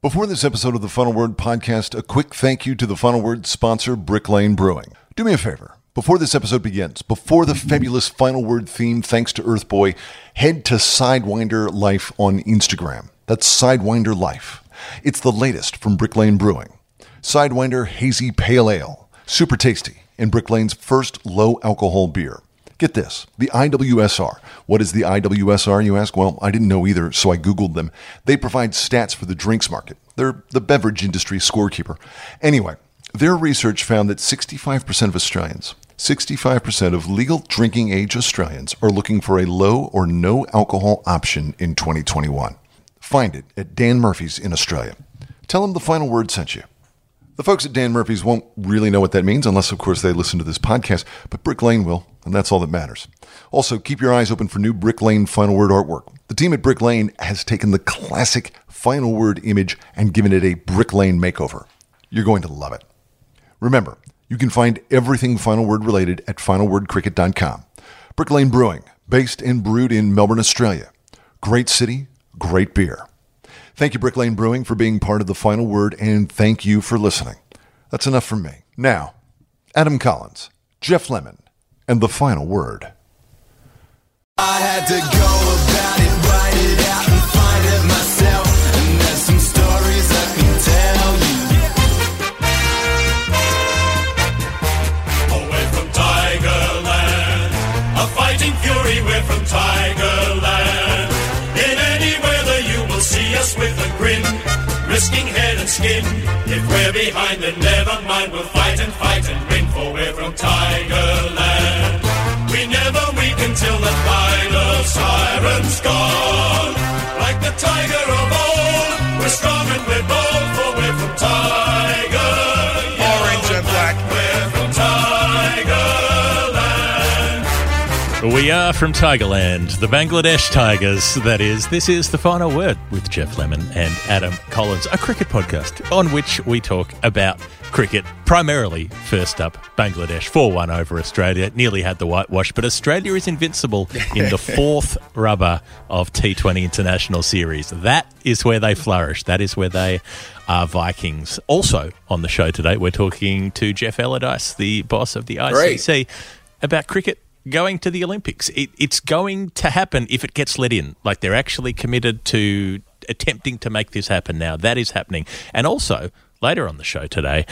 Before this episode of the Final Word podcast, a quick thank you to the Final Word sponsor, Brick Lane Brewing. Do me a favor. Before this episode begins, before the fabulous Final Word theme, thanks to Urthboy, head to Sidewinder Life on Instagram. That's Sidewinder Life. It's the latest from Brick Lane Brewing. Sidewinder Hazy Pale Ale, super tasty, and Brick Lane's first low alcohol beer. Get this the IWSR. What is the IWSR, you ask? Well, I didn't know either, so I Googled them. They provide stats for the drinks market, they're the beverage industry scorekeeper. Anyway, their research found that 65% of Australians, 65% of legal drinking age Australians are looking for a low or no alcohol option in 2021. Find it at Dan Murphy's in Australia. Tell them the final word sent you. The folks at Dan Murphy's won't really know what that means unless, of course, they listen to this podcast, but Brick Lane will, and that's all that matters. Also, keep your eyes open for new Brick Lane Final Word artwork. The team at Brick Lane has taken the classic Final Word image and given it a Brick Lane makeover. You're going to love it. Remember, you can find everything Final Word related at finalwordcricket.com. Brick Lane Brewing, based and brewed in Melbourne, Australia. Great city, great beer. Thank you, Brick Lane Brewing, for being part of the final word, and thank you for listening. That's enough from me. Now, Adam Collins, Geoff Lemon, and the final word. I had to go about it, write it out, and find it myself. And there's some stories I can tell you. Away from Tigerland, a fighting fury, we're from Tigerland. In any weather, you will see us with a grin, risking head and skin. If we're behind, then never mind, we'll fight and fight and win, siren's gone. Like the tiger of old, we're strong and we're bold, for we're from Tiger. We are from Tigerland, the Bangladesh Tigers, that is. This is The Final Word with Geoff Lemon and Adam Collins, a cricket podcast on which we talk about cricket, primarily first up, Bangladesh 4 1 over Australia. Nearly had the whitewash, but Australia is invincible in the fourth rubber of T20 International Series. That is where they flourish. That is where they are Vikings. Also on the show today, we're talking to Geoff Allardice, the boss of the ICC, about cricket going to the Olympics. It, it's going to happen if it gets let in. Like they're actually committed to attempting to make this happen now. That is happening. And also, later on the show today,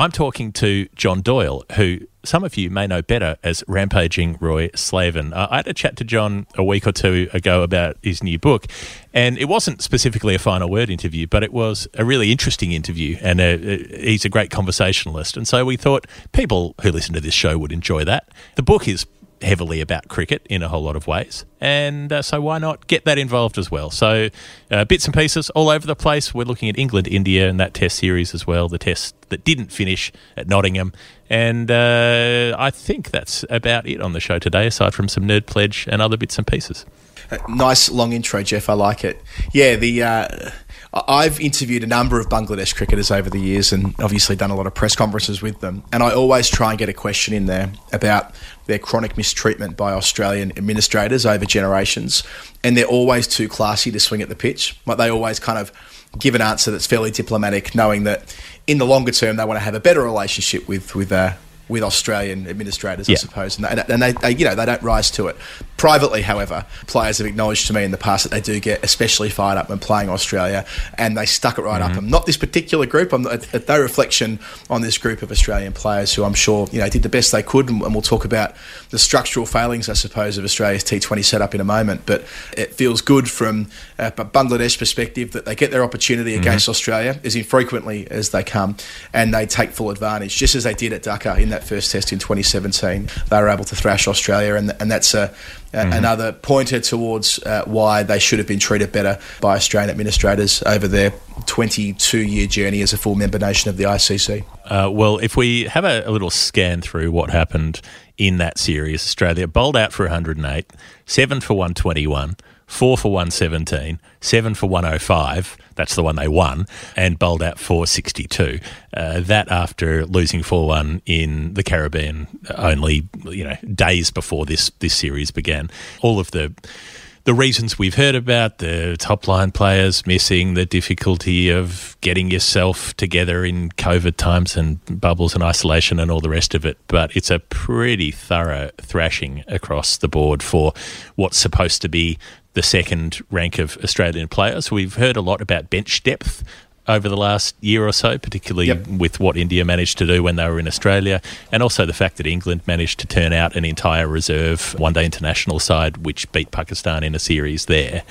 I'm talking to John Doyle, who some of you may know better as Rampaging Roy Slaven. Uh, I had a chat to John a week or two ago about his new book, and it wasn't specifically a final word interview, but it was a really interesting interview, and uh he's a great conversationalist. And so we thought people who listen to this show would enjoy that. The book is heavily about cricket in a whole lot of ways. And uh, so why not get that involved as well? So uh, bits and pieces all over the place. We're looking at England, India, and that test series as well, the test that didn't finish at Nottingham. And uh, I think that's about it on the show today, aside from some nerd pledge and other bits and pieces. Nice long intro, Geoff. I like it. Yeah, the uh, I've interviewed a number of Bangladesh cricketers over the years, and obviously done a lot of press conferences with them. And I always try and get a question in there about their chronic mistreatment by Australian administrators over generations, and they're always too classy to swing at the pitch. Like they always kind of give an answer that's fairly diplomatic, knowing that in the longer term they want to have a better relationship with with uh, with Australian administrators, I suppose, and, they, and they, they, you know, they don't rise to it. Privately, however, players have acknowledged to me in the past that they do get especially fired up when playing Australia, and they stuck it right up mm-hmm. them. Not this particular group. I'm at, no reflection on this group of Australian players who I'm sure you know did the best they could, and, we'll talk about the structural failings, I suppose, of Australia's T20 setup in a moment. But it feels good from a Bangladesh perspective that they get their opportunity mm-hmm. against Australia as infrequently as they come, and they take full advantage, just as they did at Dhaka in that first test in 2017. They were able to thrash Australia, and, and that's a, a another pointer towards uh, why they should have been treated better by Australian administrators over their 22 year journey as a full member nation of the ICC. Uh, well, if we have a, a little scan through what happened in that series, Australia bowled out for 108, seven for 121, four for 117, seven for 105. That's the one they won, and bowled out for 62. Uh, that after losing 4 1 in the Caribbean only you know days before this, this series began. All of the the reasons we've heard about the top line players missing, the difficulty of getting yourself together in COVID times and bubbles and isolation and all the rest of it. But it's a pretty thorough thrashing across the board for what's supposed to be the second rank of Australian players. We've heard a lot about bench depth over the last year or so, particularly Yep. with what India managed to do when they were in Australia, and also the fact that England managed to turn out an entire reserve one day international side which beat Pakistan in a series there.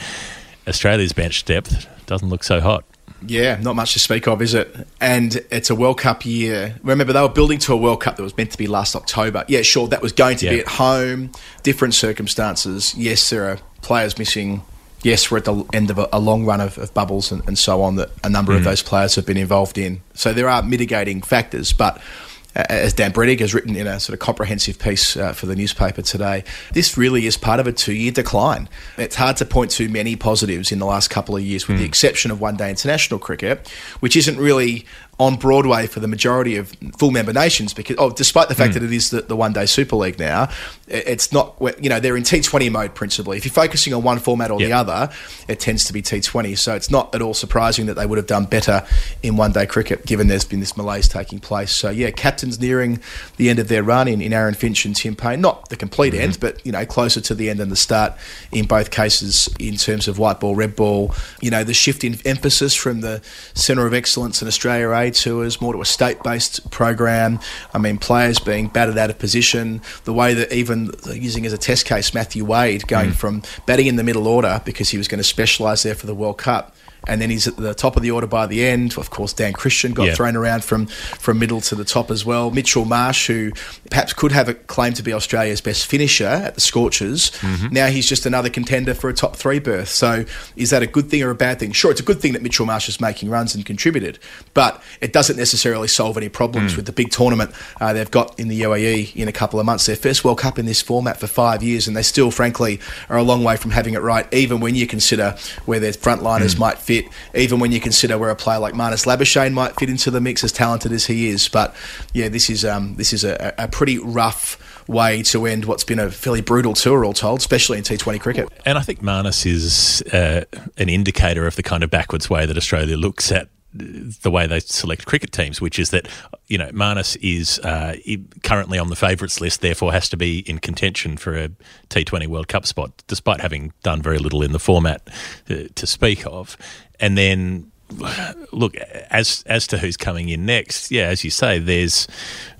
Australia's bench depth doesn't look so hot. Yeah, not much to speak of, is it? And it's a World Cup year. Remember, they were building to a World Cup that was meant to be last October. Yeah, sure, that was going to be at home, different circumstances. Yes, there are players missing. Yes, we're at the end of a, a long run of, of bubbles and, and so on that a number of those players have been involved in. So there are mitigating factors, but uh, as Dan Brettig has written in a sort of comprehensive piece uh, for the newspaper today, this really is part of a two year decline. It's hard to point to many positives in the last couple of years, with the exception of one day international cricket, which isn't really on Broadway for the majority of full member nations because, oh, despite the fact hmm. that it is the, the one day Super League now, it's not, you know, they're in T20 mode principally. If you're focusing on one format or the other, it tends to be T20. So it's not at all surprising that they would have done better in one day cricket given there's been this malaise taking place. So, yeah, captains nearing the end of their run in, in Aaron Finch and Tim Paine. Not the complete hmm. end, but, you know, closer to the end than the start in both cases in terms of white ball, red ball. You know, the shift in emphasis from the Centre of Excellence in Australia A tours more to a state based program. I mean, players being batted out of position. The way that even using as a test case Matthew Wade going mm. from batting in the middle order because he was going to specialise there for the World Cup. And then he's at the top of the order by the end. Of course, Dan Christian got Yeah. thrown around from, from middle to the top as well. Mitchell Marsh, who perhaps could have a claim to be Australia's best finisher at the Scorchers, mm-hmm. now he's just another contender for a top three berth. So is that a good thing or a bad thing? Sure, it's a good thing that Mitchell Marsh is making runs and contributed, but it doesn't necessarily solve any problems mm. with the big tournament uh, they've got in the UAE in a couple of months. Their first World Cup in this format for five years, and they still, frankly, are a long way from having it right, even when you consider where their frontliners mm. might fit, even when you consider where a player like Marnus Labuschagne might fit into the mix, as talented as he is. But yeah, this is um, this is a, a pretty rough way to end what's been a fairly brutal tour, all told, especially in T20 cricket. And I think Marnus is uh, an indicator of the kind of backwards way that Australia looks at the way they select cricket teams, which is that you know Marnus is uh, currently on the favourites list, therefore has to be in contention for a T20 World Cup spot, despite having done very little in the format uh, to speak of. And then look as as to who's coming in next. Yeah, as you say, there's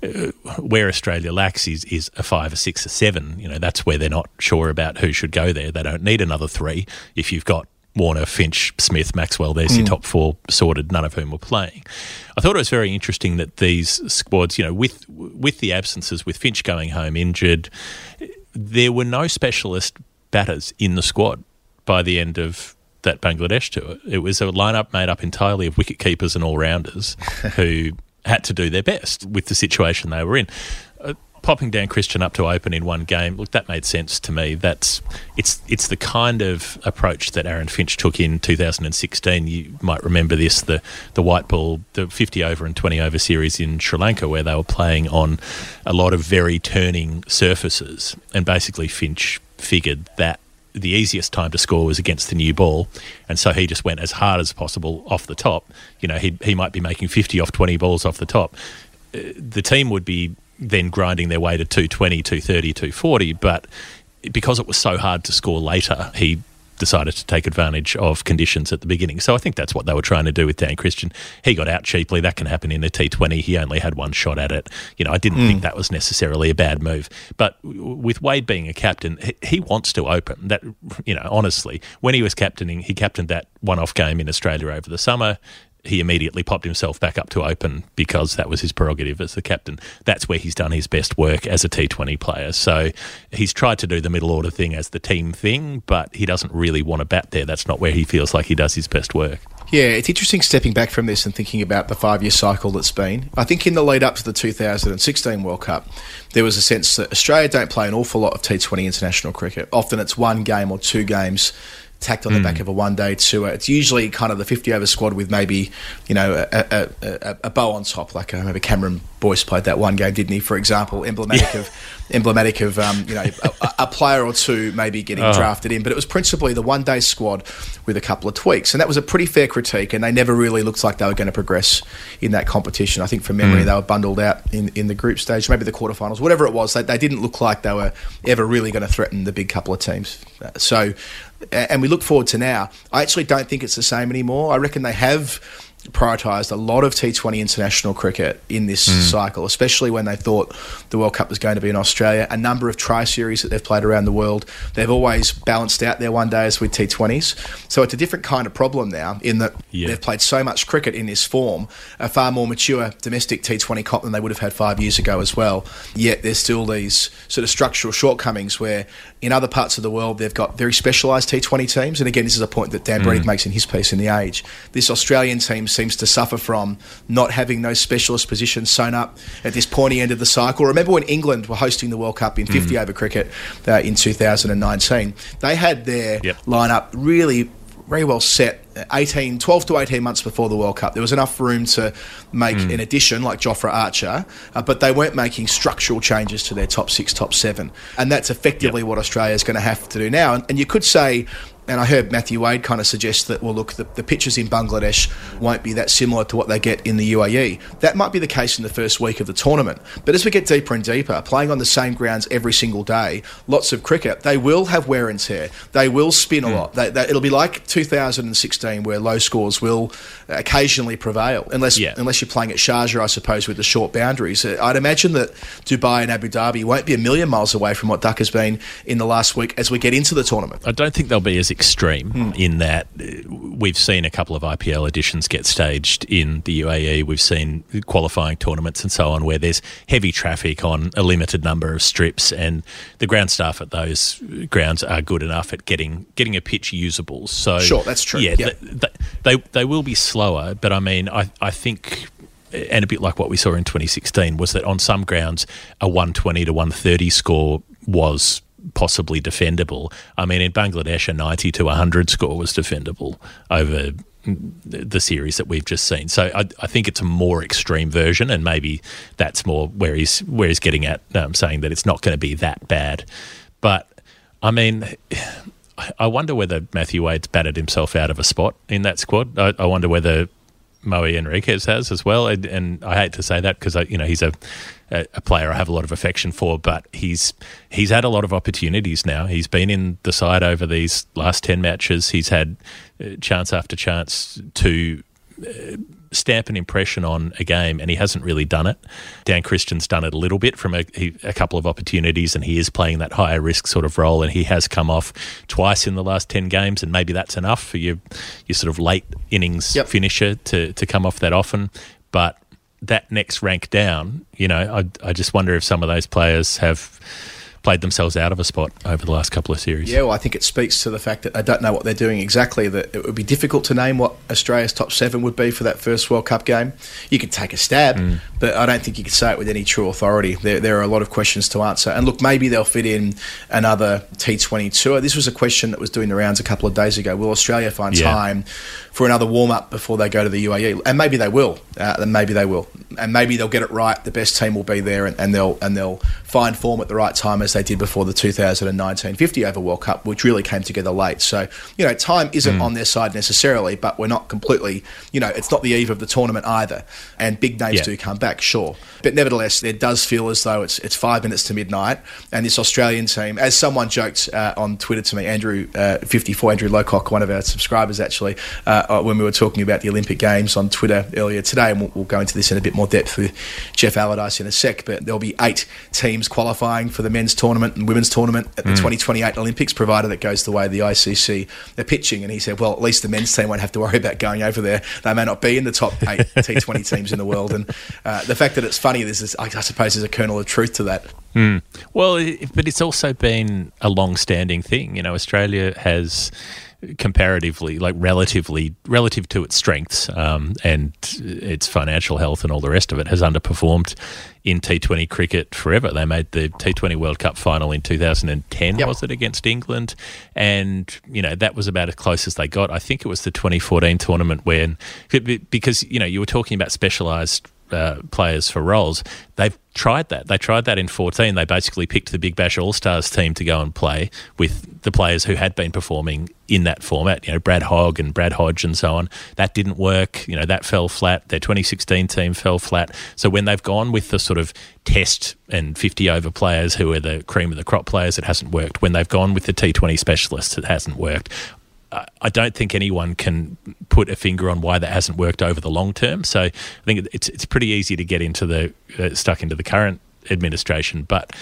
uh, where Australia lacks is is a five, a six, a seven. You know, that's where they're not sure about who should go there. They don't need another three if you've got Warner, Finch, Smith, Maxwell. There's your top four sorted, none of whom were playing. I thought it was very interesting that these squads, you know, with with the absences, with Finch going home injured, there were no specialist batters in the squad by the end of that Bangladesh tour. It It was a lineup made up entirely of wicket keepers and all rounders who had to do their best with the situation they were in. Uh, popping Dan Christian up to open in one game, look, that made sense to me. That's it's it's the kind of approach that Aaron Finch took in 2016. You might remember this the the white ball, the 50 over and 20 over series in Sri Lanka, where they were playing on a lot of very turning surfaces, and basically Finch figured that the easiest time to score was against the new ball, and so he just went as hard as possible off the top. You know, he he might be making 50 off 20 balls off the top. Uh, the team would be then grinding their way to 220, 230, 240, but because it was so hard to score later, he decided to take advantage of conditions at the beginning. So I think that's what they were trying to do with Dan Christian. He got out cheaply. That can happen in a T20. He only had one shot at it. You know, I didn't think mm. that was necessarily a bad move. But with Wade being a captain, he, he wants to open. That you know, honestly, when he was captaining, he captained that one-off game in Australia over the summer he immediately popped himself back up to open because that was his prerogative as the captain. That's where he's done his best work as a T20 player. So he's tried to do the middle order thing as the team thing, but he doesn't really want to bat there. That's not where he feels like he does his best work. Yeah, it's interesting stepping back from this and thinking about the five year cycle that's been. I think in the lead up to the 2016 World Cup, there was a sense that Australia don't play an awful lot of T20 international cricket. Often it's one game or two games tacked on the back of a one day tour. It's usually kind of the 50 over squad with maybe, you know, a, a, a, a bow on top. Like I remember Cameron Boyce played that one game, didn't he, for example? Emblematic of, emblematic of um, you know, a, a player or two maybe getting drafted in. But it was principally the one day squad with a couple of tweaks. And that was a pretty fair critique. And they never really looked like they were going to progress in that competition. I think from memory, they were bundled out in, in the group stage, maybe the quarterfinals, whatever it was. They, they didn't look like they were ever really going to threaten the big couple of teams. Uh, So, and we look forward to now. I actually don't think it's the same anymore. I reckon they have prioritised a lot of T20 international cricket in this hmm. cycle, especially when they thought the World Cup was going to be in Australia. A number of tri series that they've played around the world, they've always balanced out their one days with T20s. So it's a different kind of problem now in that Yeah. they've played so much cricket in this form, a far more mature domestic T20 comp than they would have had five years ago as well. Yet there's still these sort of structural shortcomings where in other parts of the world they've got very specialised T20 teams. And again, this is a point that Dan Breed makes in his piece in The Age. This Australian team seems to suffer from not having those specialist positions sewn up at this pointy end of the cycle. Remember when England were hosting the World Cup in 50 over cricket uh, in 2019? They had their Yep. lineup really very well set 18 12 to 18 months before the world cup there was enough room to make an addition like Jofra Archer uh, but they weren't making structural changes to their top 6 top 7 and that's effectively what Australia is going to have to do now. And, and you could say and I heard Matthew Wade kind of suggest that, well, look, the, the pitches in Bangladesh won't be that similar to what they get in the UAE. That might be the case in the first week of the tournament. But as we get deeper and deeper, playing on the same grounds every single day, lots of cricket, they will have wear and tear. They will spin a lot. They, they, it'll be like 2016, where low scores will occasionally prevail, unless Yeah. unless you're playing at Sharjah, I suppose, with the short boundaries. Uh, I'd imagine that Dubai and Abu Dhabi won't be a million miles away from what Dhaka's been in the last week as we get into the tournament. I don't think they'll be as extreme Hmm. in that uh, we've seen a couple of IPL editions get staged in the UAE. We've seen qualifying tournaments and so on where there's heavy traffic on a limited number of strips, and the ground staff at those grounds are good enough at getting getting a pitch usable. So Sure, that's true. Yeah, th- th- they they will be slower, but I mean, I I think. And a bit like what we saw in 2016 was that on some grounds, a 120 to 130 score was possibly defendable. I mean, in Bangladesh, a 90 to 100 score was defendable over the series that we've just seen. So I, I think it's a more extreme version, and maybe that's more where he's where he's getting at, um, saying that it's not going to be that bad. But I mean. I wonder whether Matthew Wade's batted himself out of a spot in that squad. I, I wonder whether Moe Henriques has as well. And, and I hate to say that because you know he's a, a a player I have a lot of affection for, but he's he's had a lot of opportunities now. He's been in the side over these last ten matches. He's had uh, chance after chance to stamp an impression on a game, and he hasn't really done it. Dan Christian's done it a little bit from a, a couple of opportunities, and he is playing that higher risk sort of role, and he has come off twice in the last ten games, and maybe that's enough for your your sort of late innings Yep. finisher to to come off that often, but. That next rank down, you know, I, I just wonder if some of those players have played themselves out of a spot over the last couple of series. Yeah, well, I think it speaks to the fact that they don't know what they're doing exactly. That it would be difficult to name what Australia's top seven would be for that first World Cup game. You could take a stab, mm. but I don't think you could say it with any true authority. There, there are a lot of questions to answer. And look, maybe they'll fit in another T20 tour. This was a question that was doing the rounds a couple of days ago. Will Australia find Yeah. time for another warm up before they go to the UAE? And maybe they will. Uh, and maybe they will. And maybe they'll get it right. The best team will be there, and, and they'll and they'll find form at the right time as they did before the 2019 50 over World Cup, which really came together late. So you know, time isn't on their side necessarily, but we're not completely. You know, it's not the eve of the tournament either, and big names Yeah. do come back, sure. But nevertheless, it does feel as though it's it's five minutes to midnight, and this Australian team, as someone joked uh, on Twitter to me, Andrew uh, 54, Andrew Locock, one of our subscribers actually, uh, uh, when we were talking about the Olympic Games on Twitter earlier today, and we'll, we'll go into this in a bit more depth with Geoff Allardice in a sec. But there'll be eight teams qualifying for the men's tournament and women's tournament at the 2028 Olympics, provided it goes the way the ICC are pitching. And he said, well, at least the men's team won't have to worry about going over there. They may not be in the top eight T20 teams in the world. And uh, the fact that it's funny, this, I I suppose there's a kernel of truth to that. Well, it, but it's also been a long-standing thing. You know, Australia has comparatively, like relatively, relative to its strengths um, and its financial health and all the rest of it, has underperformed in T20 cricket forever. They made the T20 World Cup final in 2010, Yep. was it, against England? And, you know, that was about as close as they got. I think it was the 2014 tournament when, because, you know, you were talking about specialised uh, players for roles. They've tried that. They tried that in 14. They basically picked the Big Bash All Stars team to go and play with the players who had been performing in that format. You know, Brad Hogg and Brad Hodge and so on. That didn't work. You know, that fell flat. Their 2016 team fell flat. So when they've gone with the sort of test and 50 over players who are the cream of the crop players, it hasn't worked. When they've gone with the T20 specialists, it hasn't worked. I- don't think anyone can put a finger on why that hasn't worked over the long term. So I think it's it's pretty easy to get into the uh, stuck into the current administration, but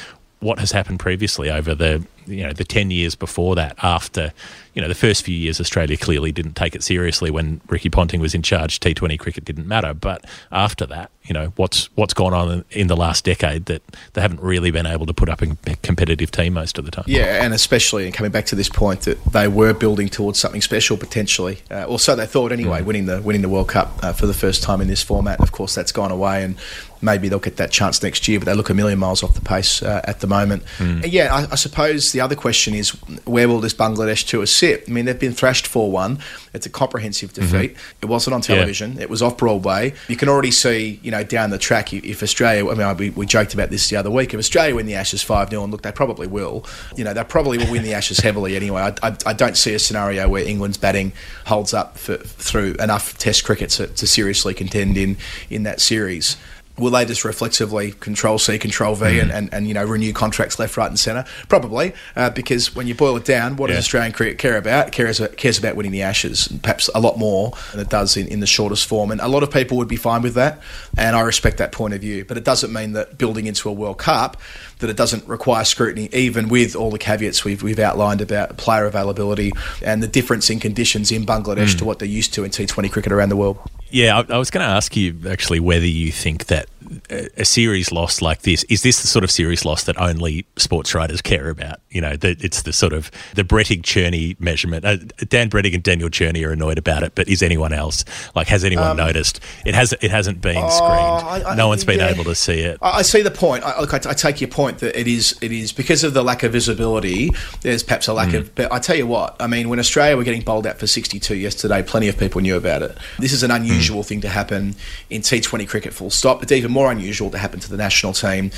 what has happened previously over the you know the 10 years before that after you know the first few years Australia clearly didn't take it seriously when Ricky Ponting was in charge T20 cricket didn't matter but after that you know what's what's gone on in, the last decade that they haven't really been able to put up a competitive team most of the time Yeah, and especially and coming back to this point that they were building towards something special potentially, uh, or so they thought anyway. Winning the winning the World Cup uh, for the first time in this format, of course, that's gone away, and maybe they'll get that chance next year. But they look a million miles off the pace uh, at the moment. And yeah, I, I suppose the other question is where will this Bangladesh tour sit? I mean, they've been thrashed four one. It's a comprehensive mm-hmm. defeat. It wasn't on television. It was off Broadway. You can already see, you know, down the track if- Australia. I mean, we, we joked about this the other week. If Australia win the Ashes five 0 and look, they probably will. You know, they probably will win the Ashes heavily anyway. I, I, I don't see a scenario where England's batting holds up for, through enough Test cricket to, to seriously contend in in that series. Will they just reflexively control C, control V, and, and, and you know renew contracts left, right, and centre? Probably, uh, because when you boil it down, what Yeah. does Australian cricket care about? It cares cares about winning the Ashes, and perhaps a lot more than it does in, in the shortest form. And a lot of people would be fine with that, and I respect that point of view. But it doesn't mean that building into a World Cup that it doesn't require scrutiny, even with all the caveats we've we've outlined about player availability and the difference in conditions in Bangladesh to what they're used to in T20 cricket around the world. Yeah, I, I was going to ask you actually whether you think that a, series loss like this is this the sort of series loss that only sports writers care about? You know, that it's the sort of the Brettig Cherny measurement. Uh, Dan Brettig and Daniel Cherny are annoyed about it, but is anyone else like has anyone noticed? It has. It hasn't been screened. Um, oh, I- I- no one's been yeah. able to see it. I I see the point. I, look, I, I take your point that it is it is because of the lack of visibility. There's perhaps a lack of. But I tell you what. I mean, when Australia were getting bowled out for 62 yesterday, plenty of people knew about it. This is an unusual thing to happen in T20 cricket. Full stop. It's even more unusual to happen to the national team.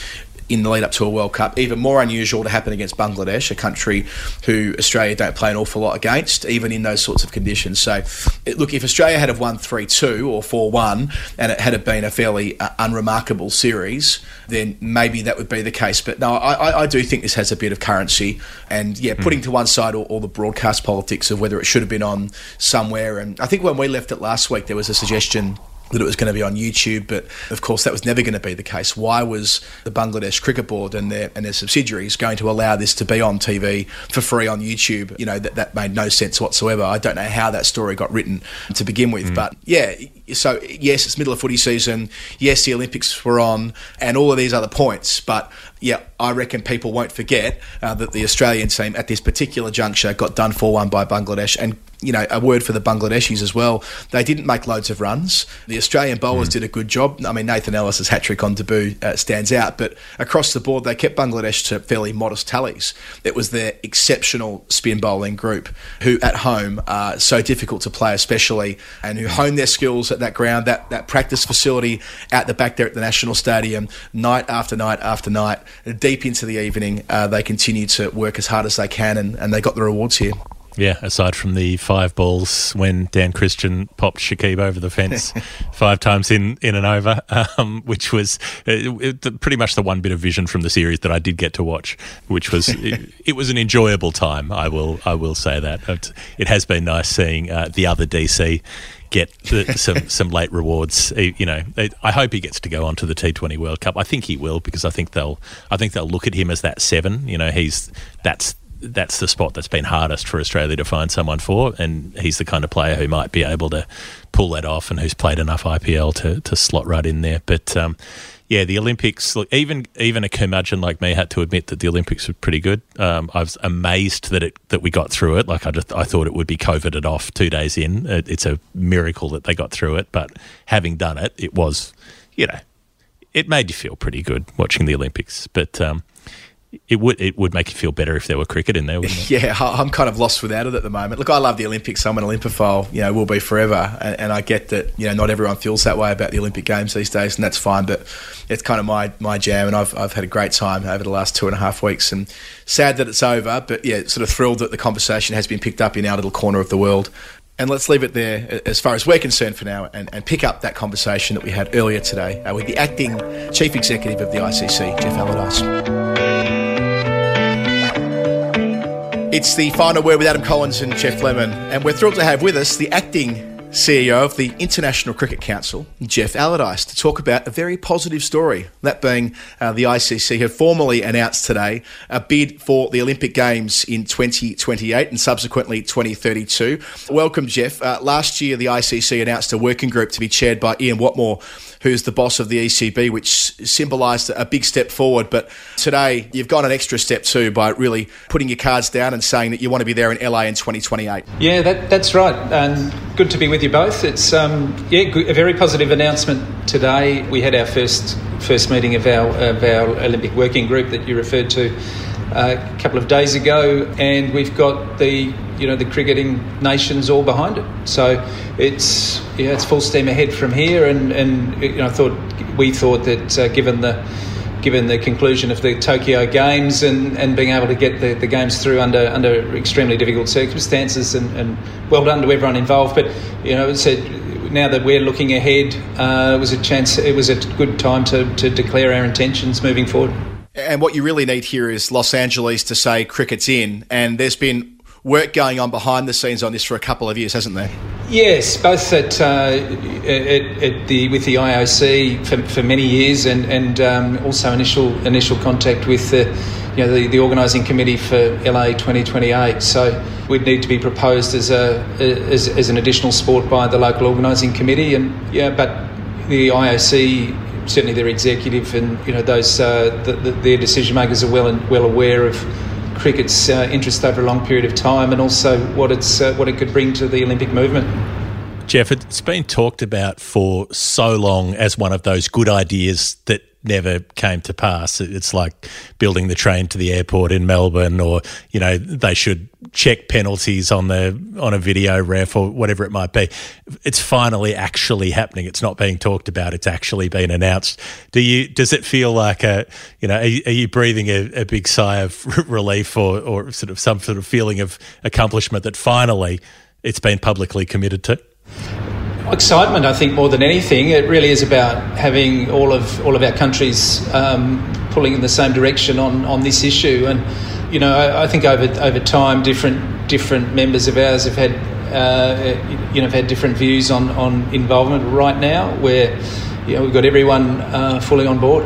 In the lead up to a World Cup, even more unusual to happen against Bangladesh, a country who Australia don't play an awful lot against, even in those sorts of conditions. So, it, look, if Australia had have won 3 2 or 4 1, and it had have been a fairly uh, unremarkable series, then maybe that would be the case. But no, I, I, do think this has a bit of currency. And yeah, putting to one side all, all the broadcast politics of whether it should have been on somewhere. And I think when we left it last week, there was a suggestion that it was going to be on YouTube, but of course that was never going to be the case. Why was the Bangladesh Cricket Board and their and their subsidiaries going to allow this to be on TV for free on YouTube? You know that that made no sense whatsoever. I don't know how that story got written to begin with, but yeah. So yes, it's middle of footy season. Yes, the Olympics were on, and all of these other points, but yeah, I reckon people won't forget uh, that the Australian team at this particular juncture got done for one by Bangladesh. And, you know, a word for the Bangladeshis as well. They didn't make loads of runs. The Australian bowlers did a good job. I mean, Nathan Ellis's hat trick on debut uh, stands out, but across the board, they kept Bangladesh to fairly modest tallies. It was their exceptional spin bowling group who at home are so difficult to play, especially, and who hone their skills at that ground, that, that practice facility out the back there at the National Stadium, night after night after night, deep into the evening. Uh, they continue to work as hard as they can, and, and they got the rewards here. Yeah, aside from the five balls when Dan Christian popped Shakib over the fence five times in, in and over, um, which was uh, it, pretty much the one bit of vision from the series that I did get to watch, which was it, it was an enjoyable time. I will I will say that It- it has been nice seeing uh, the other DC get the, some some late rewards. You know, I- I hope he gets to go on to the T20 World Cup. I think he will because I think they'll I think they'll look at him as that seven. You know, he's that's that's the spot that's been hardest for Australia to find someone for, and he's the kind of player who might be able to pull that off, and who's played enough IPL to to slot right in there. But um, yeah, the Olympics. Even even a curmudgeon like me had to admit that the Olympics were pretty good. Um, I was amazed that it that we got through it. Like I just I thought it would be coveted off two days in. It, it's a miracle that they got through it. But having done it, it was, you know, it made you feel pretty good watching the Olympics. But um, it would it would make you feel better if there were cricket in there, wouldn't it? Yeah, I'm kind of lost without it at the moment. Look, I love the Olympics. I'm an Olympophile, you know, will be forever. And, and I get that, you know, not everyone feels that way about the Olympic Games these days, and that's fine. But it's kind of my, my jam, and I've, I've had a great time over the last two and a half weeks. And sad that it's over, but yeah, sort of thrilled that the conversation has been picked up in our little corner of the world. And let's leave it there as far as we're concerned for now and, and pick up that conversation that we had earlier today uh, with the acting chief executive of the ICC, Geoff Allardice. It's the final word with Adam Collins and Geoff Lemon, and we're thrilled to have with us the acting CEO of the International Cricket Council, Geoff Allardice, to talk about a very positive story. That being uh, the ICC have formally announced today a bid for the Olympic Games in 2028 and subsequently 2032. Welcome, Geoff. Uh, last year, the ICC announced a working group to be chaired by Ian Watmore, who's the boss of the ECB, which symbolised a big step forward. But today, you've gone an extra step too by really putting your cards down and saying that you want to be there in LA in 2028. Yeah, that, that's right. And good to be with you both. It's um, yeah, a very positive announcement today. We had our first first meeting of our of our Olympic working group that you referred to uh, a couple of days ago, and we've got the you know the cricketing nations all behind it. So it's yeah, it's full steam ahead from here. And and you know, I thought we thought that uh, given the given the conclusion of the Tokyo Games and, and being able to get the, the games through under under extremely difficult circumstances and, and well done to everyone involved. But you know, it's a, now that we're looking ahead, uh, it was a chance. It was a good time to, to declare our intentions moving forward. And what you really need here is Los Angeles to say cricket's in. And there's been work going on behind the scenes on this for a couple of years, hasn't there? Yes, both at, uh, at, at the with the IOC for, for many years, and and um, also initial initial contact with the you know the, the organising committee for LA 2028. So we'd need to be proposed as a as, as an additional sport by the local organising committee, and yeah, but the IOC certainly their executive and you know those uh, the, the, their decision makers are well and well aware of cricket's uh, interest over a long period of time, and also what it's uh, what it could bring to the Olympic movement. Geoff, it's been talked about for so long as one of those good ideas that never came to pass. It's like building the train to the airport in Melbourne, or you know they should check penalties on the on a video ref or whatever it might be. It's finally actually happening. It's not being talked about. It's actually been announced. Do you? Does it feel like a you know? Are you, are you breathing a, a, big sigh of relief or or sort of some sort of feeling of accomplishment that finally it's been publicly committed to? Excitement, I think, more than anything. It really is about having all of all of our countries um, pulling in the same direction on, on this issue. And you know, I, I, think over over time, different different members of ours have had uh, you know have had different views on, on involvement. Right now, where you know we've got everyone uh, fully on board.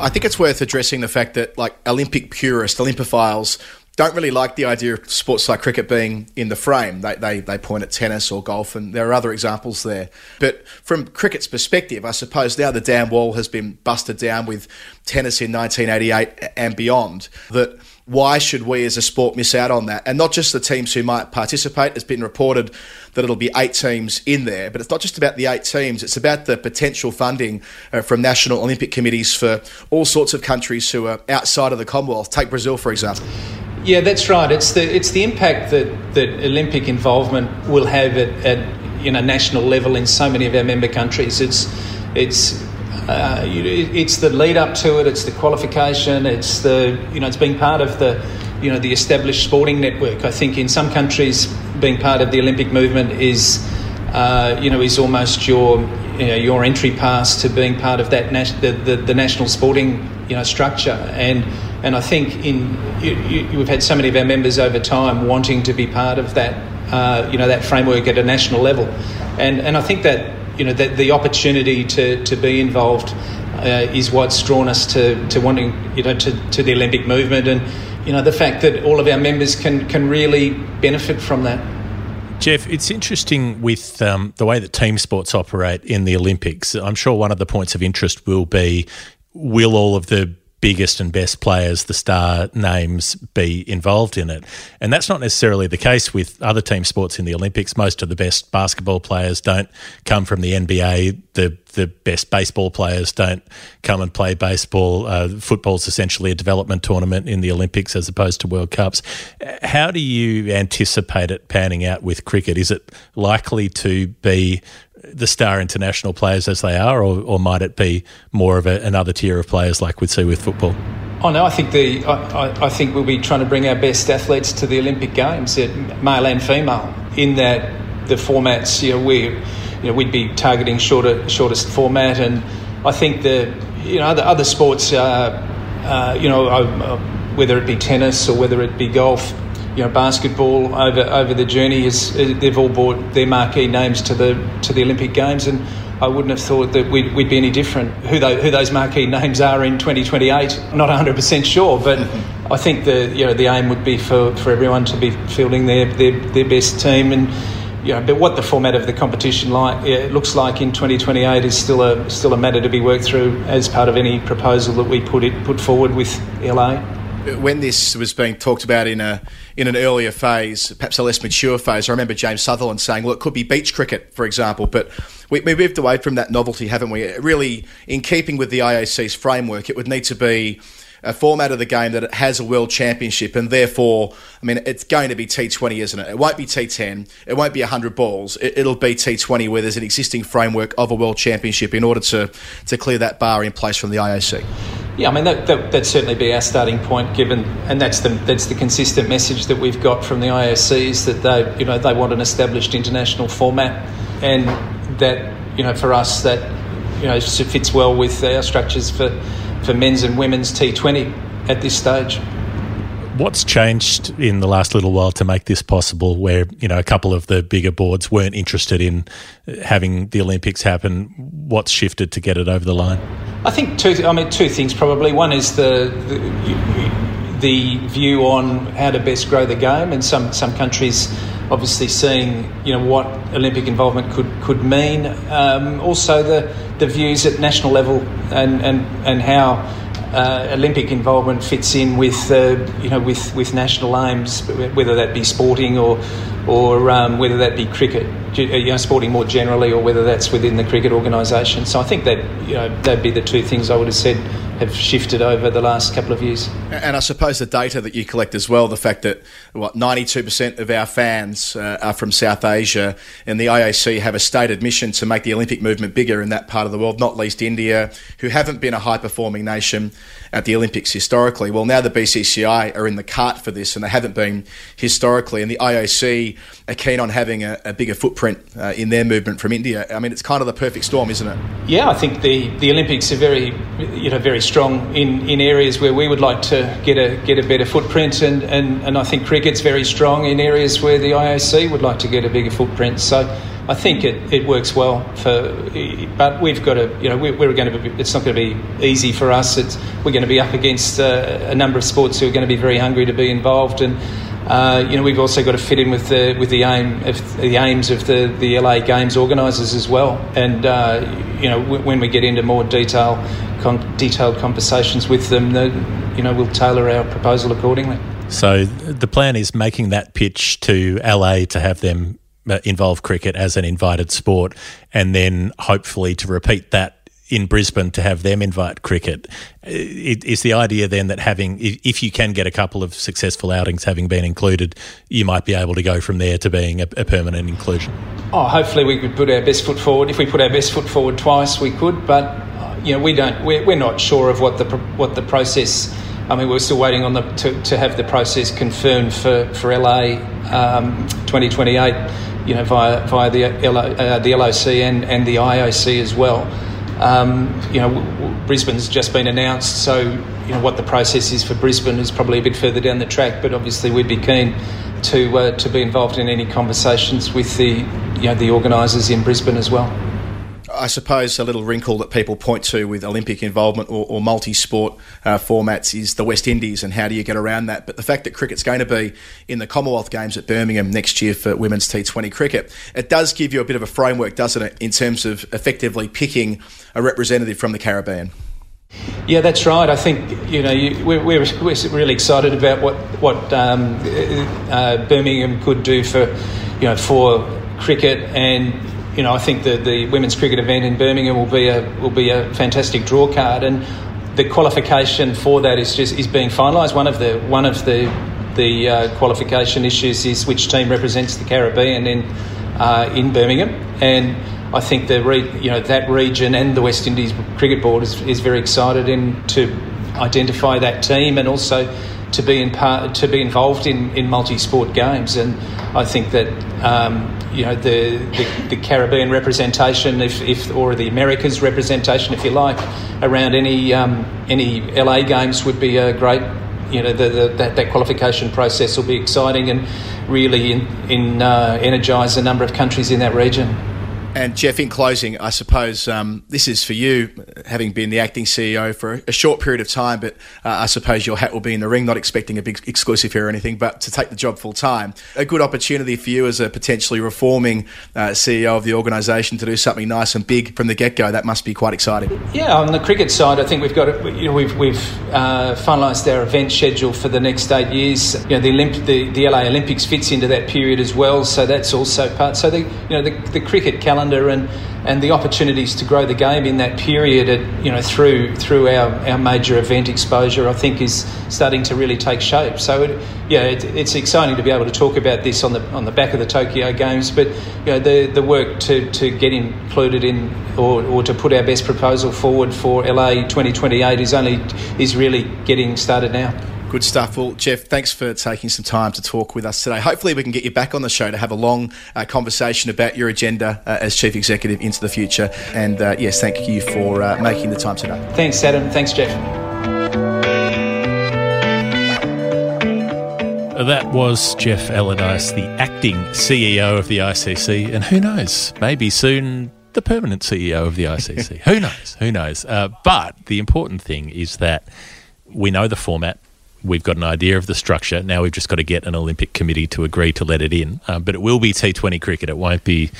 I think it's worth addressing the fact that, like Olympic purists, Olympophiles, don't really like the idea of sports like cricket being in the frame. They, they, they point at tennis or golf, and there are other examples there. But from cricket's perspective, I suppose now the damn wall has been busted down with tennis in 1988 and beyond, that why should we as a sport miss out on that? And not just the teams who might participate. It's been reported that it'll be eight teams in there, but it's not just about the eight teams. It's about the potential funding uh, from national Olympic committees for all sorts of countries who are outside of the Commonwealth. Take Brazil, for example. Yeah, that's right. It's the it's the impact that, that Olympic involvement will have at, at you know national level in so many of our member countries. It's it's uh, it's the lead up to it. It's the qualification. It's the you know it's being part of the you know the established sporting network. I think in some countries being part of the Olympic movement is uh, you know is almost your you know, your entry pass to being part of that nas- the, the, the national sporting you know structure and and I think in you, you, we've had so many of our members over time wanting to be part of that uh, you know that framework at a national level, and and I think that you know that the opportunity to, to be involved uh, is what's drawn us to, to wanting you know to, to the Olympic movement and you know the fact that all of our members can can really benefit from that. Geoff, it's interesting with um, the way that team sports operate in the Olympics. I'm sure one of the points of interest will be will all of the biggest and best players, the star names, be involved in it. And that's not necessarily the case with other team sports in the Olympics. Most of the best basketball players don't come from the NBA. The the best baseball players don't come and play baseball. Uh, football's essentially a development tournament in the Olympics as opposed to World Cups. How do you anticipate it panning out with cricket? Is it likely to be the star international players as they are, or, or might it be more of a, another tier of players like we'd see with football? Oh no, I think the I, I, think we'll be trying to bring our best athletes to the Olympic Games, male and female. In that the formats, you know, we you know we'd be targeting shorter shortest format, and I think the you know other other sports, uh, uh, you know, uh, whether it be tennis or whether it be golf, you know, basketball over over the journey is they've all brought their marquee names to the to the Olympic Games, and I wouldn't have thought that we'd, we'd be any different. Who they, who those marquee names are in 2028, not 100 percent sure, but I think the you know the aim would be for, for everyone to be fielding their, their their best team and. You know, but what the format of the competition like looks like in 2028 is still a still a matter to be worked through as part of any proposal that we put it put forward with LA when this was being talked about in a in an earlier phase, perhaps a less mature phase, I remember James Sutherland saying, "Well, it could be beach cricket, for example." But we, we moved away from that novelty, haven't we? Really, in keeping with the IOC's framework, it would need to be a format of the game that it has a world championship, and therefore, I mean, it's going to be T20, isn't it? It won't be T10. It won't be 100 balls. It, will be T20, where there's an existing framework of a world championship in order to to clear that bar in place from the IOC. Yeah, I mean that, that would certainly be our starting point, given, and that's the that's the consistent message that we've got from the IOC is that they you know they want an established international format, and that you know for us that you know fits well with our structures for for men's and women's T20 at this stage. What's changed in the last little while to make this possible? Where you know a couple of the bigger boards weren't interested in having the Olympics happen. What's shifted to get it over the line? I think two. I mean, two things probably. One is the, the, the view on how to best grow the game, and some some countries obviously seeing you know what Olympic involvement could could mean. Um, also the the views at national level and and and how uh, Olympic involvement fits in with uh, you know with, with national aims, whether that be sporting or or um, whether that be cricket, you know, sporting more generally, or whether that's within the cricket organisation. So I think that you know that'd be the two things I would have said have shifted over the last couple of years. And I suppose the data that you collect as well, the fact that what 92% of our fans uh, are from South Asia, and the IOC have a stated mission to make the Olympic movement bigger in that part of the world, not least India, who haven't been a high performing nation at the Olympics historically. Well, now the BCCI are in the cart for this, and they haven't been historically, and the IOC are keen on having a, a bigger footprint uh, in their movement from India. I mean, it's kind of the perfect storm, isn't it? Yeah, I think the, the Olympics are very, you know, very strong in, in areas where we would like to get a get a better footprint, and, and, and I think cricket's very strong in areas where the IOC would like to get a bigger footprint. So I think it, it works well for, but we've got to, you know, we're, we're going to be, it's not going to be easy for us. It's, we're going to be up against uh, a number of sports who are going to be very hungry to be involved and. Uh, you know, we've also got to fit in with the with the aim of the aims of the, the LA Games organisers as well. And uh, you know, w- when we get into more detail, con- detailed conversations with them, the, you know, we'll tailor our proposal accordingly. So the plan is making that pitch to LA to have them involve cricket as an invited sport, and then hopefully to repeat that in Brisbane to have them invite cricket. Is the idea then that having, if you can get a couple of successful outings having been included, you might be able to go from there to being a, a permanent inclusion? Oh, hopefully we could put our best foot forward. If we put our best foot forward twice, we could. But uh, you know, we don't. We're, we're not sure of what the what the process. I mean, we're still waiting on the to, to have the process confirmed for for LA um, 2028. You know, via via the LO, uh, the LOC and and the IOC as well. Um, you know, Brisbane's just been announced, so you know what the process is for Brisbane is probably a bit further down the track. But obviously, we'd be keen to uh, to be involved in any conversations with the you know the organisers in Brisbane as well. I suppose a little wrinkle that people point to with Olympic involvement or, or multi sport uh, formats is the West Indies and how do you get around that. But the fact that cricket's going to be in the Commonwealth Games at Birmingham next year for women's T20 cricket, it does give you a bit of a framework, doesn't it, in terms of effectively picking a representative from the Caribbean? Yeah, that's right. I think you know you, we're, we're, we're really excited about what what um, uh, Birmingham could do for you know for cricket, and you know I think the the women's cricket event in Birmingham will be a will be a fantastic draw card, and the qualification for that is just is being finalised. One of the one of the the uh, qualification issues is which team represents the Caribbean in uh, in Birmingham, and I think the re, you know that region and the West Indies Cricket Board is, is very excited in to identify that team and also to be in part, to be involved in, in multi-sport games and I think that um, you know the, the, the Caribbean representation if, if or the Americas representation if you like around any um, any LA games would be a great you know the, the, that, that qualification process will be exciting and really in, in uh, energise a number of countries in that region. And Geoff, in closing, I suppose um, this is for you, having been the acting CEO for a short period of time, but uh, I suppose your hat will be in the ring, not expecting a big exclusive here or anything, but to take the job full time. A good opportunity for you as a potentially reforming uh, CEO of the organisation to do something nice and big from the get go. That must be quite exciting. Yeah, on the cricket side, I think we've got you know, we've we've uh, finalised our event schedule for the next eight years. You know, the, Olymp- the the LA Olympics fits into that period as well, so that's also part. So the you know the, the cricket calendar and and the opportunities to grow the game in that period, at, you know, through through our, our major event exposure, I think is starting to really take shape. So, it, yeah, it, it's exciting to be able to talk about this on the on the back of the Tokyo Games. But you know, the the work to, to get included in or, or to put our best proposal forward for LA 2028 is only is really getting started now. Good stuff. Well, Geoff, thanks for taking some time to talk with us today. Hopefully, we can get you back on the show to have a long uh, conversation about your agenda uh, as Chief Executive into the future. And uh, yes, thank you for uh, making the time today. Thanks, Adam. Thanks, Geoff. That was Geoff Allardice, the acting CEO of the ICC, and who knows, maybe soon the permanent CEO of the ICC. who knows? Who knows? Uh, but the important thing is that we know the format. We've got an idea of the structure. Now we've just got to get an Olympic committee to agree to let it in. Um, but it will be T20 cricket. It won't be,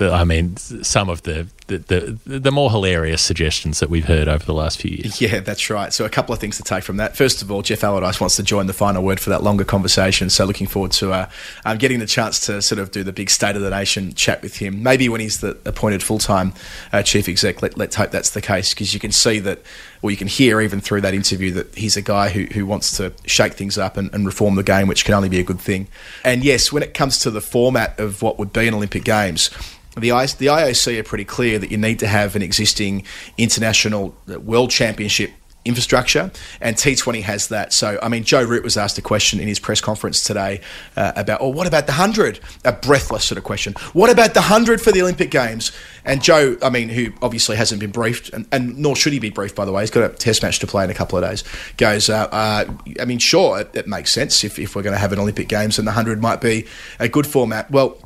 I mean, some of the, the, the, the more hilarious suggestions that we've heard over the last few years. Yeah, that's right. So, a couple of things to take from that. First of all, Geoff Allardice wants to join the final word for that longer conversation. So, looking forward to uh, um, getting the chance to sort of do the big State of the Nation chat with him. Maybe when he's the appointed full time uh, chief exec. Let, let's hope that's the case because you can see that, or you can hear even through that interview that he's a guy who, who wants to shake things up and, and reform the game, which can only be a good thing. And yes, when it comes to the format of what would be an Olympic Games, the, IOC are pretty clear that you need to have an existing international uh, world championship infrastructure, and T20 has that. So, I mean, Joe Root was asked a question in his press conference today uh, about, oh, what about the 100? A breathless sort of question. What about the 100 for the Olympic Games? And Joe, I mean, who obviously hasn't been briefed, and, and nor should he be briefed, by the way, he's got a test match to play in a couple of days, goes, uh, uh, I mean, sure, it, it makes sense if, if we're going to have an Olympic Games, and the 100 might be a good format. Well,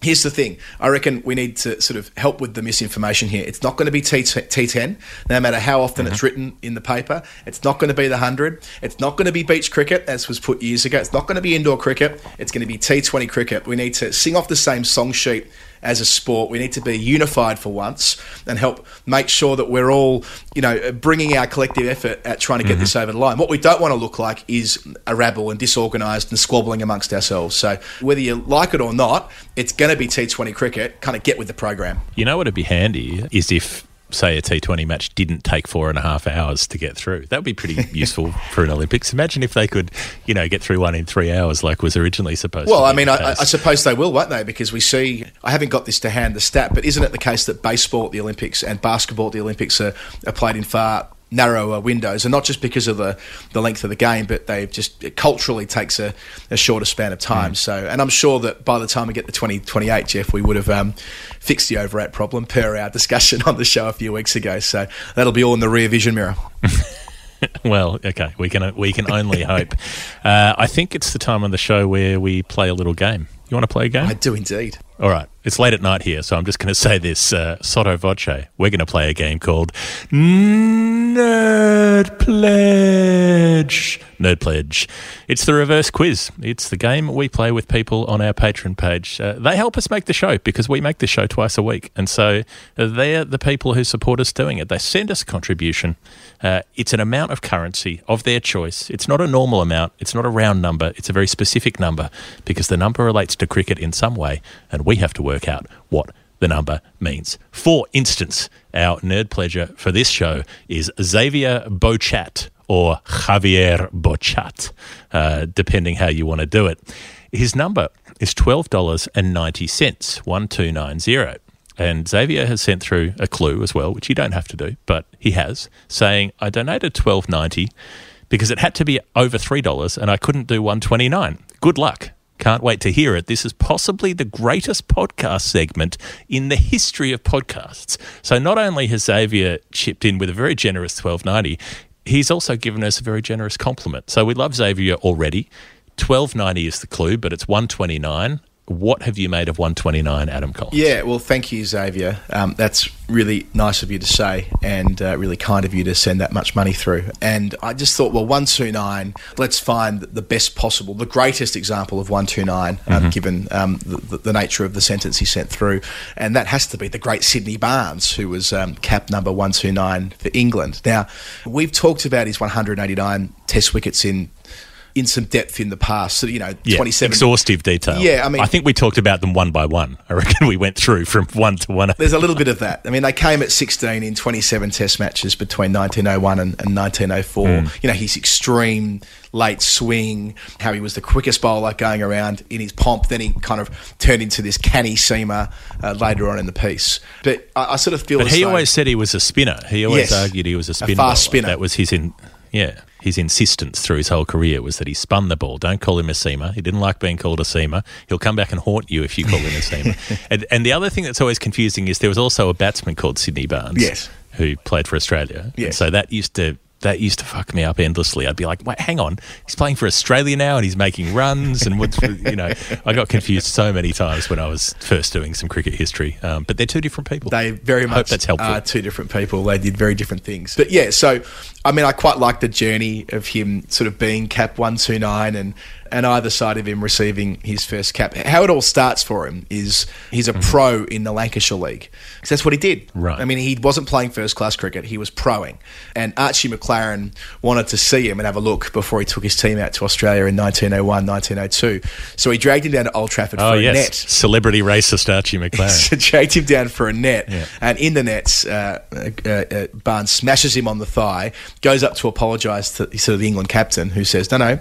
Here's the thing. I reckon we need to sort of help with the misinformation here. It's not going to be T- T10, no matter how often it's uh-huh. written in the paper. It's not going to be the 100. It's not going to be beach cricket, as was put years ago. It's not going to be indoor cricket. It's going to be T20 cricket. We need to sing off the same song sheet as a sport. We need to be unified for once and help make sure that we're all, you know, bringing our collective effort at trying to get this mm-hmm. over the line. What we don't want to look like is a rabble and disorganised and squabbling amongst ourselves. So whether you like it or not, it's going to be T20 cricket. Kind of get with the program. You know what would be handy is if, say, a T20 match didn't take four and a half hours to get through. That would be pretty useful for an Olympics. Imagine if they could, you know, get through one in three hours like was originally supposed Well, to I mean, I, I suppose they will, won't they? Because we see, I haven't got this to hand, the stat, but isn't it the case that baseball at the Olympics and basketball at the Olympics are, are played in far narrower windows, and not just because of the, the length of the game, but they just it culturally takes a, a shorter span of time. So, and I'm sure that by the time we get to 2028, Geoff, we would have um, fixed the overrate problem per our discussion on the show a few weeks ago. So that'll be all in the rear vision mirror. Well, okay, we can we can only hope. Uh, I think it's the time on the show where we play a little game. You want to play a game? I do indeed. All right. It's late at night here, so I'm just going to say this uh, sotto voce. We're going to play a game called Nerd Pledge. Nerd Pledge. It's the reverse quiz. It's the game we play with people on our Patreon page. Uh, they help us make the show because we make the show twice a week. And so they're the people who support us doing it. They send us a contribution. Uh, it's an amount of currency of their choice. It's not a normal amount, it's not a round number, it's a very specific number because the number relates to cricket in some way, and we have to work out what the number means. For instance, our nerd pleasure for this show is Xavier Bochat or Javier Bochat, uh, depending how you want to do it. His number is $12.90, 1290. And Xavier has sent through a clue as well, which you don't have to do, but he has, saying, I donated twelve ninety because it had to be over three dollars and I couldn't do one twenty nine. Good luck. Can't wait to hear it. This is possibly the greatest podcast segment in the history of podcasts. So not only has Xavier chipped in with a very generous twelve ninety, he's also given us a very generous compliment. So we love Xavier already. Twelve ninety is the clue, but it's one twenty nine. What have you made of one twenty nine, Adam Collins? Yeah, well, thank you, Xavier. Um, that's really nice of you to say, and uh, really kind of you to send that much money through. And I just thought, well, one two nine. Let's find the best possible, the greatest example of one two nine, um, given um, the, the, nature of the sentence he sent through, and that has to be the great Sydney Barnes, who was um, cap number one two nine for England. Now, we've talked about his one hundred eighty nine Test wickets in. In some depth in the past, so you know, Yeah, twenty-seven. exhaustive detail. Yeah, I mean- I think we talked about them one by one. I reckon we went through from one to one. There's a little bit of that. I mean, they came at 16 in 27 Test matches between 1901 and, and 1904. Hmm. You know, his extreme late swing, how he was the quickest bowler going around in his pomp. Then he kind of turned into this canny seamer uh, later on in the piece. But I, I sort of feel But he though- always said he was a spinner. He always Yes. argued he was a A fast bowler. spinner. That was his in yeah his insistence through his whole career was that he spun the ball. Don't call him a seamer. He didn't like being called a seamer. He'll come back and haunt you if you call him a seamer. and, and the other thing that's always confusing is there was also a batsman called Sydney Barnes. Yes. Who played for Australia. And Yes. so that used to that used to fuck me up endlessly. I'd be like, wait, hang on, he's playing for Australia now and he's making runs and what's you know. I got confused so many times when I was first doing some cricket history. Um, but they're two different people. They very I much hope that's helpful. are two different people. They did very different things. But yeah, so I mean, I quite like the journey of him sort of being cap one two nine and and either side of him receiving his first cap. How it all starts for him is he's a pro in the Lancashire League because that's what he did. Mm-hmm. Right. I mean, he wasn't playing first class cricket; he was proing. And Archie MacLaren wanted to see him and have a look before he took his team out to Australia in 1901, 1902. So he dragged him down to Old Trafford oh for a net. celebrity racist Archie MacLaren. So dragged him down for a net, Yeah. and in the nets, uh, uh, uh, Barnes smashes him on the thigh, goes up to apologise to sort of the England captain, who says, "No, no,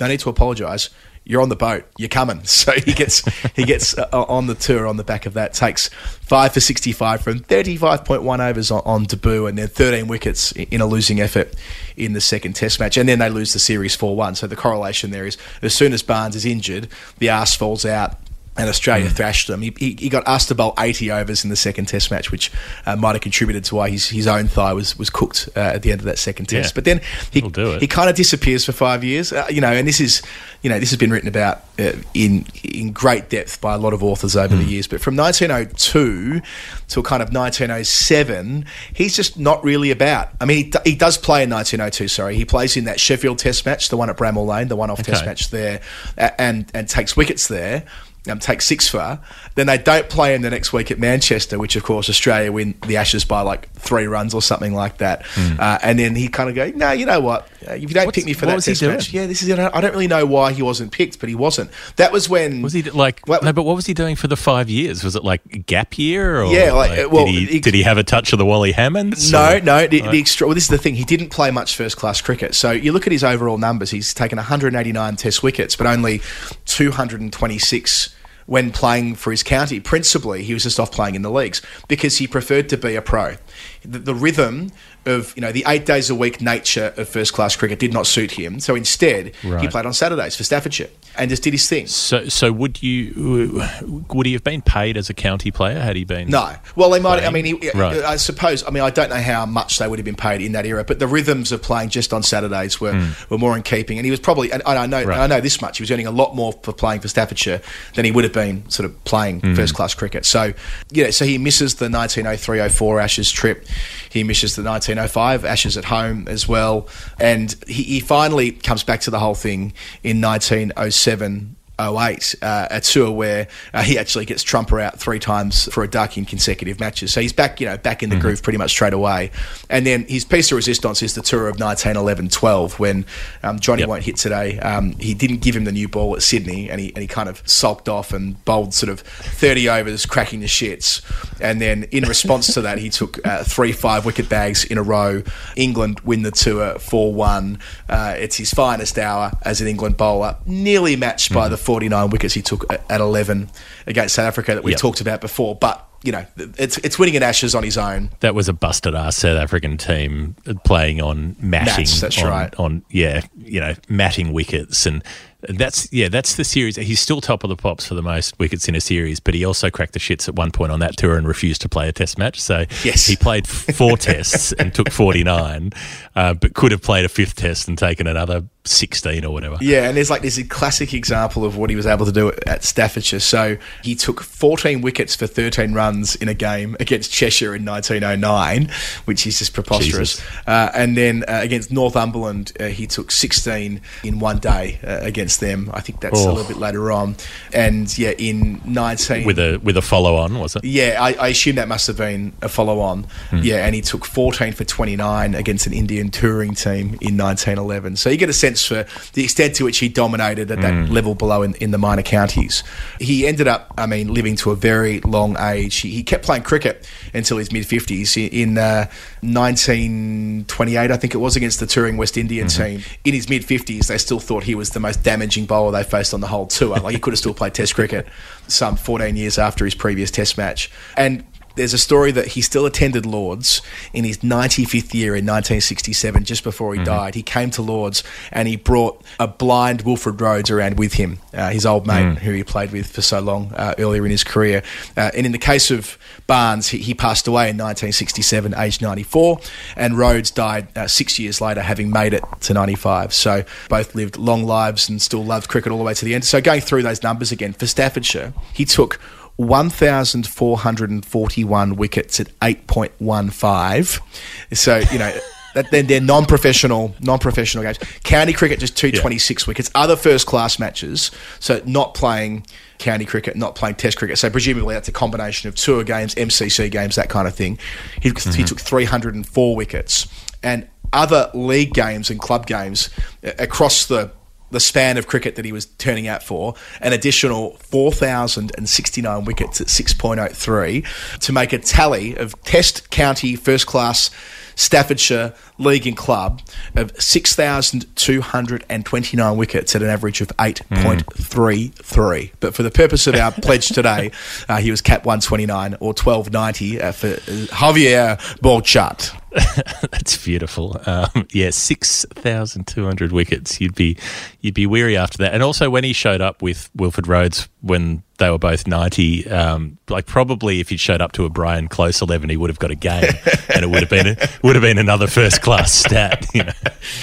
no need to apologise. You're on the boat. You're coming." So he gets he gets uh, on the tour on the back of that. Takes five for sixty five from thirty five point one overs on, on debut, and then thirteen wickets in a losing effort in the second Test match, and then they lose the series four one. So the correlation there is as soon as Barnes is injured, the arse falls out and Australia thrashed them. He, he, he got asked to bowl 80 overs in the second Test match, which uh, might have contributed to why his, his own thigh was was cooked uh, at the end of that second Test. Yeah. But then he It'll do it. he kind of disappears for five years, uh, you know. And this is you know this has been written about uh, in in great depth by a lot of authors over Hmm. the years. But from 1902 till kind of 1907, he's just not really about. I mean, he, d- he does play in 1902. Sorry, he plays in that Sheffield Test match, the one at Bramall Lane, the one-off Test match there, and and takes wickets there. Um, takes six for. Then they don't play in the next week at Manchester, which of course Australia win the Ashes by like three runs or something like that. Uh, and then he kind of go, no, you know what? Uh, if you don't What's- pick me for that was he Test match, yeah, this is. I don't, I don't really know why he wasn't picked, but he wasn't. That was when Was he like What- no? But what was he doing for the five years? Was it like gap year? Or Yeah, like, uh, well, did he, did he have a touch of the Wally Hammonds? No, or- no. The, the extra, well, this is the thing. He didn't play much first class cricket. So you look at his overall numbers. He's taken 189 Test wickets, but only 226 when playing for his county. Principally, he was just off playing in the leagues because he preferred to be a pro. the, the rhythm of you know the eight days a week nature of first class cricket did not suit him. So instead, he played on Saturdays for Staffordshire and just did his thing. So, so would you would he have been paid as a county player had he been? No. Well, they might. I mean, he, Right. I suppose. I mean, I don't know how much they would have been paid in that era, but the rhythms of playing just on Saturdays were, were more in keeping. And he was probably. And I know. Right. I know this much. He was earning a lot more for playing for Staffordshire than he would have been sort of playing Hmm. first class cricket. So, yeah. So he misses the 1903-04 Ashes trip. He misses the 1905 Ashes at home as well, and he, he finally comes back to the whole thing in 1907. 08, uh, a tour where uh, he actually gets Trumper out three times for a duck in consecutive matches. So he's back, you know, back in the groove pretty much straight away. And then his piece of resistance is the tour of 1911-12 when um, Johnny Yep. won't hit today. Um, he didn't give him the new ball at Sydney, and he and he kind of sulked off and bowled sort of 30 overs, cracking the shits. And then in response to that, he took uh, three five wicket bags in a row. England win the tour 4-1. Uh, it's his finest hour as an England bowler, nearly matched by the 49 wickets he took at at 11 against South Africa that we Yep. talked about before. But you know, it's it's winning an Ashes on his own. That was a busted ass South African team playing on matting. Mats, that's on, right. On yeah, you know, matting wickets, and that's yeah, that's the series. He's still top of the pops for the most wickets in a series, but he also cracked the shits at one point on that tour and refused to play a Test match. So Yes. he played four Tests and took forty nine, uh, but could have played a fifth Test and taken another sixteen or whatever. Yeah, and there's like this classic example of what he was able to do at, at Staffordshire. So he took 14 wickets for 13 runs in a game against Cheshire in 1909, which is just preposterous. Uh, and then uh, against Northumberland, uh, he took 16 in one day uh, against them. I think that's a Oh. little bit later on. And yeah, in 19 With a with a follow on, was it? yeah, I, I assume that must have been a follow on. Yeah, and he took 14 for 29 against an Indian touring team in 1911. So you get a sense for the extent to which he dominated at that level below in, in the minor counties. He ended up, I mean, living to a very long age. He, he kept playing cricket until his mid 50s. In uh, 1928, I think it was, against the touring West Indian team. In his mid 50s, they still thought he was the most damaging bowler they faced on the whole tour. Like he could have still played Test cricket some 14 years after his previous Test match. And there's a story that he still attended Lords in his 95th year in 1967, just before he died. He came to Lords and he brought a blind Wilfred Rhodes around with him, uh, his old mate who he played with for so long uh, earlier in his career. Uh, and in the case of Barnes, he, he passed away in 1967, aged 94, and Rhodes died uh, six years later, having made it to 95. So both lived long lives and still loved cricket all the way to the end. So going through those numbers again, for Staffordshire, he took 1,441 wickets at 8.15. So, you know, that, then they're non-professional, non-professional games. County cricket just 226 wickets. Other first-class matches, so not playing county cricket, not playing Test cricket. So presumably that's a combination of tour games, MCC games, that kind of thing. He, he mm-hmm. took 304 wickets, and other league games and club games across the the span of cricket that he was turning out for, an additional 4,069 wickets at 6.03 to make a tally of Test County First Class Staffordshire League and Club of 6,229 wickets at an average of 8.33. But for the purpose of our pledge today, uh, he was cap 129 or 1290 uh, for uh, Javier Bochat. That's beautiful. Um, yeah, six thousand two hundred wickets. You'd be you'd be weary after that. And also when he showed up with Wilfred Rhodes when they were both ninety, um, like probably if he'd showed up to a Brian Close eleven, he would have got a game, and it would have been would have been another first class stat. You know,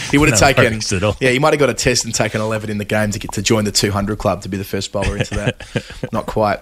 He would have taken, yeah, he might have got a test and taken 11 in the game to get to join the 200 club to be the first bowler into that. Not quite.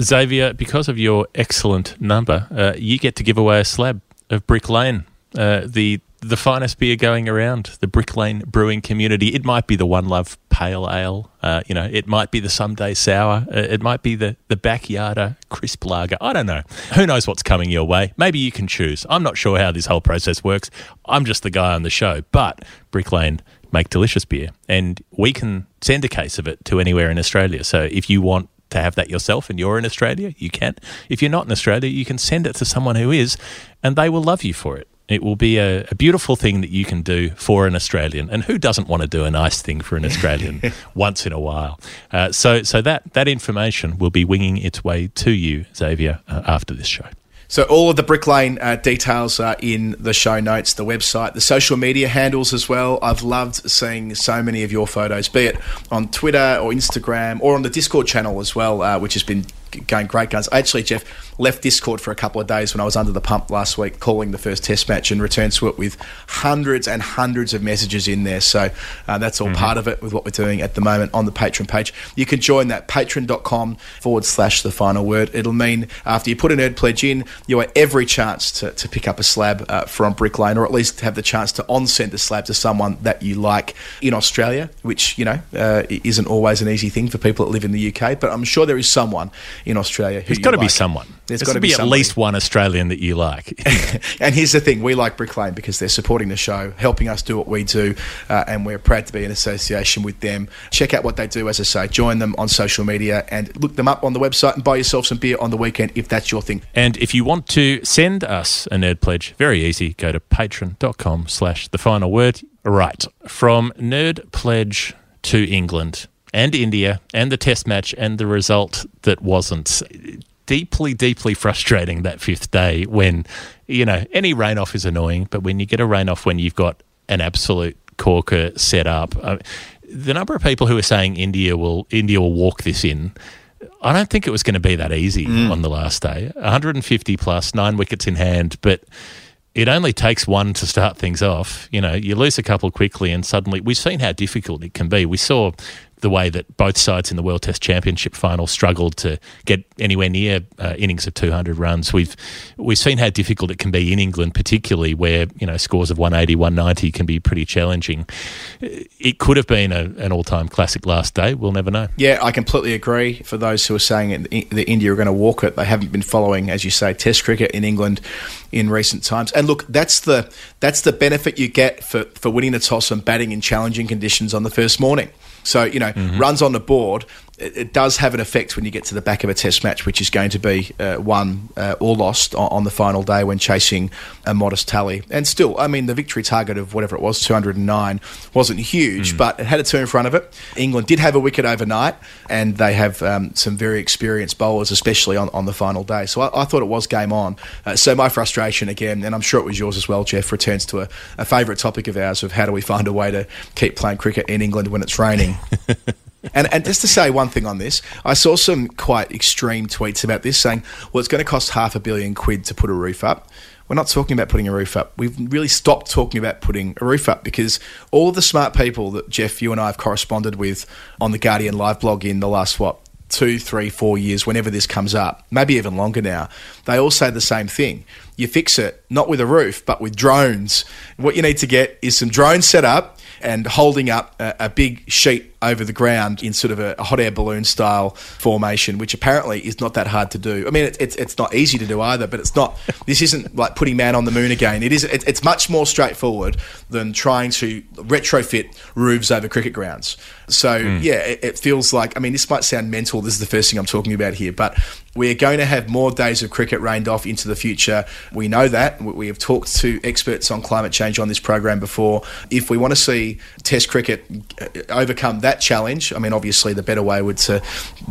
Xavier, because of your excellent number, uh, you get to give away a slab of Brick Lane, uh, the the finest beer going around the Brick Lane brewing community. It might be the One Love Pale Ale, uh, you know, it might be the Someday Sour, uh, it might be the the Backyarder Crisp Lager. I don't know. Who knows what's coming your way? Maybe you can choose. I'm not sure how this whole process works. I'm just the guy on the show, but Brick Lane make delicious beer, and we can send a case of it to anywhere in Australia. So if you want to have that yourself and you're in Australia, you can. If you're not in Australia, you can send it to someone who is, and they will love you for it. It will be a, a beautiful thing that you can do for an Australian, and who doesn't want to do a nice thing for an Australian once in a while? Uh, so, so that that information will be winging its way to you, Xavier, uh, after this show. So all of the Brick Lane uh, details are in the show notes, the website, the social media handles as well. I've loved seeing so many of your photos, be it on Twitter or Instagram or on the Discord channel as well, uh, which has been going great guns. Actually, Jeff left Discord for a couple of days when I was under the pump last week, calling the first Test match, and returned to it with hundreds and hundreds of messages in there. So uh, that's all part of it with what we're doing at the moment on the Patreon page. You can join that patreon.com forward slash the final word. It'll mean after you put an Erd pledge in, you have every chance to, to pick up a slab uh, from Brick Lane, or at least have the chance to on send a slab to someone that you like in Australia, which, you know, uh, isn't always an easy thing for people that live in the UK, but I'm sure there is someone in Australia who There's got to be someone. There's got to be, at least one Australian that you like. and here's the thing: we like Brick Lane because they're supporting the show, helping us do what we do, uh, and we're proud to be in association with them. Check out what they do, as I say. Join them on social media and look them up on the website and buy yourself some beer on the weekend if that's your thing. And if you want to send us a nerd pledge, very easy. Go to patreon.com slash the final word. Right. From nerd pledge to England and India and the test match and the result that wasn't deeply, deeply frustrating that fifth day when, you know, any rain off is annoying, but when you get a rain off when you've got an absolute corker set up, uh, the number of people who are saying India will India will walk this in, I don't think it was going to be that easy on the last day. 150 plus, nine wickets in hand, but it only takes one to start things off. You know, you lose a couple quickly, and suddenly we've seen how difficult it can be. We saw the way that both sides in the World Test Championship final struggled to get anywhere near uh, innings of 200 runs. We've we've seen how difficult it can be in England, particularly where you know scores of 180, 190 can be pretty challenging. It could have been a, an all-time classic last day. We'll never know. Yeah, I completely agree. For those who are saying that that India are going to walk it, they haven't been following, as you say, Test cricket in England in recent times. And look, that's the that's the benefit you get for, for winning the toss and batting in challenging conditions on the first morning. So you know, mm-hmm. runs on the board. It, it does have an effect when you get to the back of a Test match, which is going to be uh, won uh, or lost on, on the final day when chasing a modest tally. And still, I mean, the victory target of whatever it was, 209, wasn't huge, but it had a two in front of it. England did have a wicket overnight, and they have um, some very experienced bowlers, especially on, on the final day. So I, I thought it was game on. Uh, so my frustration again, and I'm sure it was yours as well, Geoff, returns to a, a favourite topic of ours of how do we find a way to keep playing cricket in England when it's raining. And, and just to say one thing on this, I saw some quite extreme tweets about this saying, well, it's going to cost half a billion quid to put a roof up. We're not talking about putting a roof up. We've really stopped talking about putting a roof up because all the smart people that Geoff, you and I have corresponded with on the Guardian live blog in the last, what, two, three, four years, whenever this comes up, maybe even longer now, they all say the same thing. You fix it not with a roof, but with drones. What you need to get is some drones set up and holding up a, a big sheet over the ground in sort of a, a hot air balloon style formation, which apparently is not that hard to do. I mean, it, it's it's not easy to do either, but it's not. This isn't like putting man on the moon again. It is. It, it's much more straightforward than trying to retrofit roofs over cricket grounds. So yeah, it, it feels like. I mean, this might sound mental. This is the first thing I'm talking about here, but we're going to have more days of cricket rained off into the future. We know that. We- We have talked to experts on climate change on this program before. If we want to see Test cricket uh, overcome that challenge, I mean, obviously the better way would to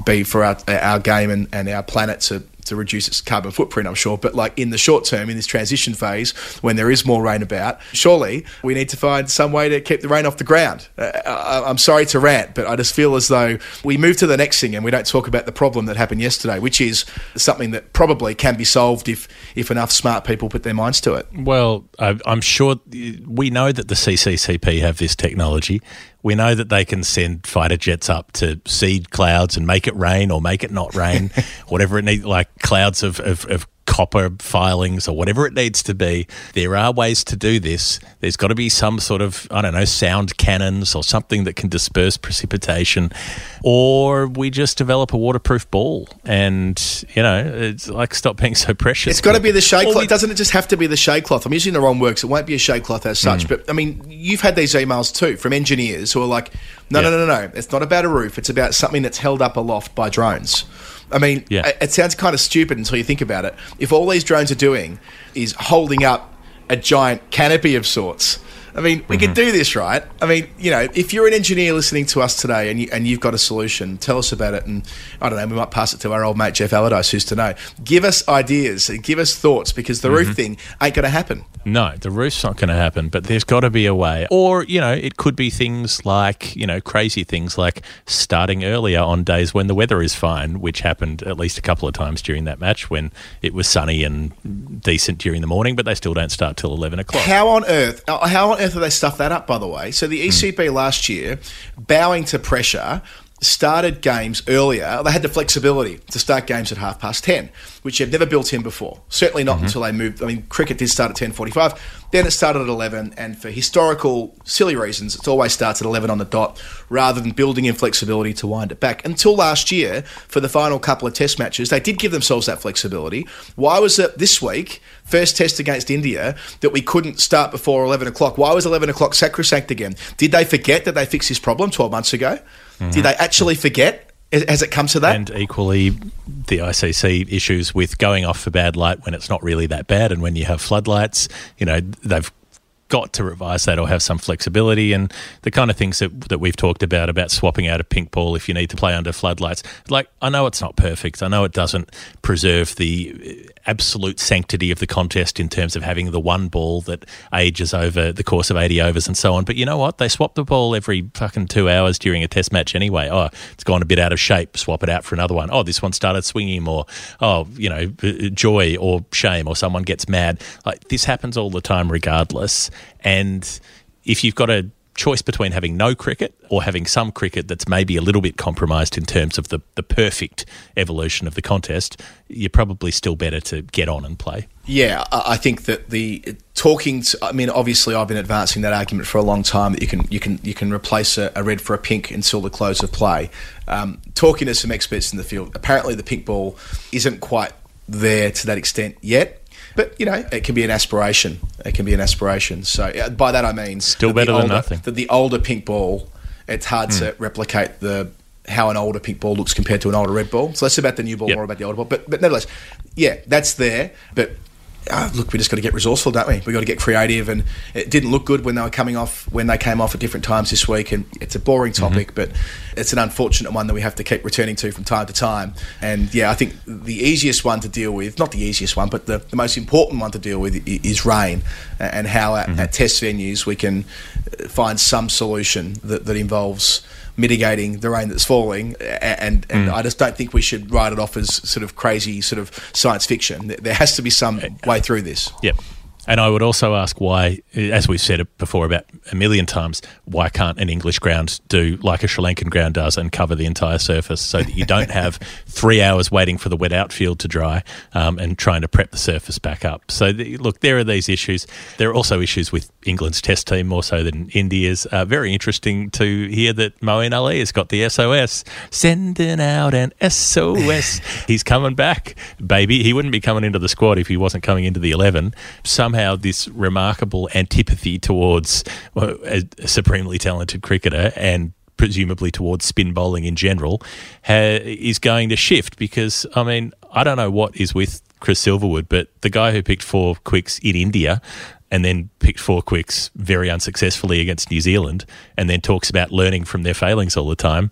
be for our, our game and, and our planet to to reduce its carbon footprint, I'm sure. But like in the short term, in this transition phase, when there is more rain about, surely we need to find some way to keep the rain off the ground. Uh, I, I'm sorry to rant, but I just feel as though we move to the next thing and we don't talk about the problem that happened yesterday, which is something that probably can be solved if if enough smart people put their minds to it. Well, I'm sure we know that the CCCP have this technology. We know that they can send fighter jets up to seed clouds and make it rain or make it not rain, whatever it needs, like clouds of, of, of copper filings or whatever it needs to be. There are ways to do this. There's got to be some sort of, I don't know, sound cannons or something that can disperse precipitation, or we just develop a waterproof ball and, you know, it's like stop being so precious. It's got to be the shade cloth. we- Doesn't it just have to be the shade cloth? I'm using the wrong words. It won't be a shade cloth as such. Hmm. But I mean, you've had these emails too from engineers who are like, no, Yeah. no, no, no, no. It's not about a roof. It's about something that's held up aloft by drones. I mean, Yeah. it, it sounds kind of stupid until you think about it. If all these drones are doing is holding up a giant canopy of sorts I mean, we could mm-hmm. do this, right? I mean, you know, if you're an engineer listening to us today and, you, and you've got a solution, tell us about it. And I don't know, we might pass it to our old mate Geoff Allardice, who's to know. Give us ideas, give us thoughts, because the mm-hmm. roof thing ain't going to happen. No, the roof's not going to happen, but there's got to be a way. Or, you know, it could be things like, you know, crazy things like starting earlier on days when the weather is fine, which happened at least a couple of times during that match when it was sunny and decent during the morning, but they still don't start till 11 o'clock. How on earth? How on earth have they stuffed that up? By the way, so the ECB last year, bowing to pressure, started games earlier. They had the flexibility to start games at half past ten, which they've never built in before. Certainly not mm-hmm. until they moved. I mean, cricket did start at ten forty-five. Then it started at eleven, and for historical silly reasons, it always starts at eleven on the dot, rather than building in flexibility to wind it back. Until last year, for the final couple of Test matches, they did give themselves that flexibility. Why was it this week? First test against India that we couldn't start before 11 o'clock. Why was 11 o'clock sacrosanct again? Did they forget that they fixed this problem 12 months ago? Did they actually forget? Has it comes to that? And equally, the ICC issues with going off for bad light when it's not really that bad, and when you have floodlights, you know they've got to revise that or have some flexibility. And the kind of things that, that we've talked about about swapping out a pink ball if you need to play under floodlights like i know it's not perfect. I know it doesn't preserve the absolute sanctity of the contest in terms of having the one ball that ages over the course of 80 overs and so on. But you know what? They swap the ball every fucking two hours during a test match anyway. Oh it's gone a bit out of shape. Swap it out for another one. Oh, this one started swinging more. Oh you know uh, uh, joy or shame or someone gets mad. Like this happens all the time regardless and if you've got a choice between having no cricket or having some cricket that's maybe a little bit compromised in terms of the, the perfect evolution of the contest, you're probably still better to get on and play. Yeah, I think that the talking. To, I mean, obviously, I've been advancing that argument for a long time that you can you can you can replace a, a red for a pink until the close of play. Um, talking to some experts in the field, apparently the pink ball isn't quite there to that extent yet. But you know, it can be an aspiration. It can be an aspiration. So uh, by that I mean Still that better than older- nothing. That the older pink ball, it's hard to replicate the how an older pink ball looks compared to an older red ball. So less about the new ball, Yep. more about the older ball. But but nevertheless, yeah, that's there. But uh, look, we just got to get resourceful, don't we? We got to get creative, and it didn't look good when they were coming off when they came off at different times this week. And it's a boring topic, but it's an unfortunate one that we have to keep returning to from time to time. And yeah, I think the easiest one to deal with, not the easiest one, but the, the most important one to deal with is rain, and how at, at test venues we can uh, find some solution that, that involves mitigating the rain that's falling and and hmm. I just don't think we should write it off as sort of crazy sort of science fiction. There- there has to be some way through this. Yep. And I would also ask why, as we've said it before about a million times, why can't an English ground do like a Sri Lankan ground does and cover the entire surface so that you don't have three hours waiting for the wet outfield to dry um, and trying to prep the surface back up? So, the, look, there are these issues. There are also issues with England's test team more so than India's. Uh, very interesting to hear that Moeen Ali has got the SOS, sending out an SOS. He's coming back, baby. He wouldn't be coming into the squad if he wasn't coming into the 11. Somehow, this remarkable antipathy towards a a supremely talented cricketer and presumably towards spin bowling in general ha- is going to shift because, I mean, I don't know what is with Chris Silverwood, but the guy who picked four quicks in India and then picked four quicks very unsuccessfully against New Zealand, and then talks about learning from their failings all the time.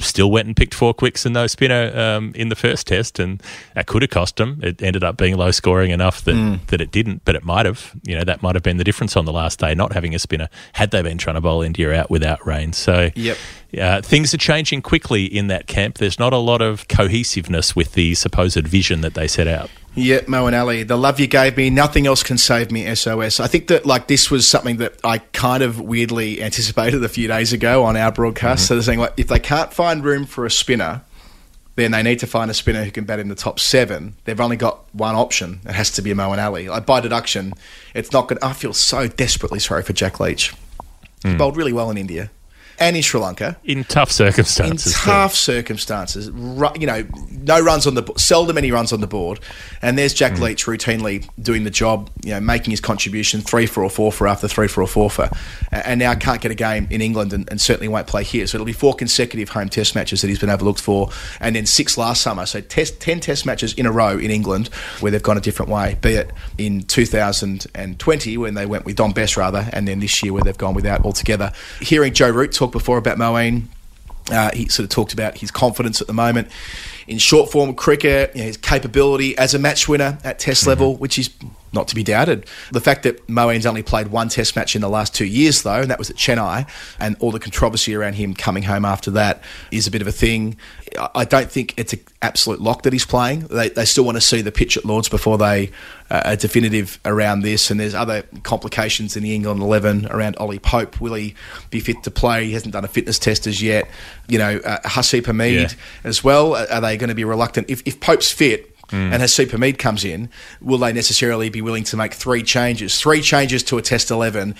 Still went and picked four quicks and no spinner um, in the first test, and that could have cost him. It ended up being low scoring enough that, that it didn't, but it might have. You know, that might have been the difference on the last day, not having a spinner, had they been trying to bowl India out without rain. So, Yep. uh, things are changing quickly in that camp. There's not a lot of cohesiveness with the supposed vision that they set out. Yeah, Moeen Ali, the love you gave me, nothing else can save me. SOS. I think that like this was something that I kind of weirdly anticipated a few days ago on our broadcast. Mm-hmm. So they're saying like if they can't find room for a spinner, then they need to find a spinner who can bat in the top seven. They've only got one option. It has to be Moeen Ali. Like by deduction, it's not good. I feel so desperately sorry for Jack Leach. He mm. bowled really well in India. And in Sri Lanka. In tough In circumstances. too. tough circumstances, you know, no runs on the bo- seldom any runs on the board, and there's Jack Hmm. Leach routinely doing the job, you know, making his contribution three for or four for after three for or four for, and now can't get a game in England and, and certainly won't play here. So it'll be four consecutive home Test matches that he's been overlooked for, and then six last summer. So test, ten Test matches in a row in England where they've gone a different way, be it in 2020 when they went with Dom Bess rather, and then this year where they've gone without altogether. Hearing Joe Root talk before about Moeen. Uh, he sort of talked about his confidence at the moment in short form cricket, you know, his capability as a match winner at Test level, which is not to be doubted. The fact that Moeen's only played one Test match in the last two years, though, and that was at Chennai, and all the controversy around him coming home after that is a bit of a thing. I- don't think it's an absolute lock that he's playing. They, they still want to see the pitch at Lords before they uh, are definitive around this, and there's other complications in the England 11 around Ollie Pope. Will he be fit to play? He hasn't done a fitness test as yet. You know, uh, Hasib Hamid Yeah. as well. Are are they going to be reluctant? If, if Pope's fit and Hasib Hamid comes in, will they necessarily be willing to make three changes? Three changes to a Test 11,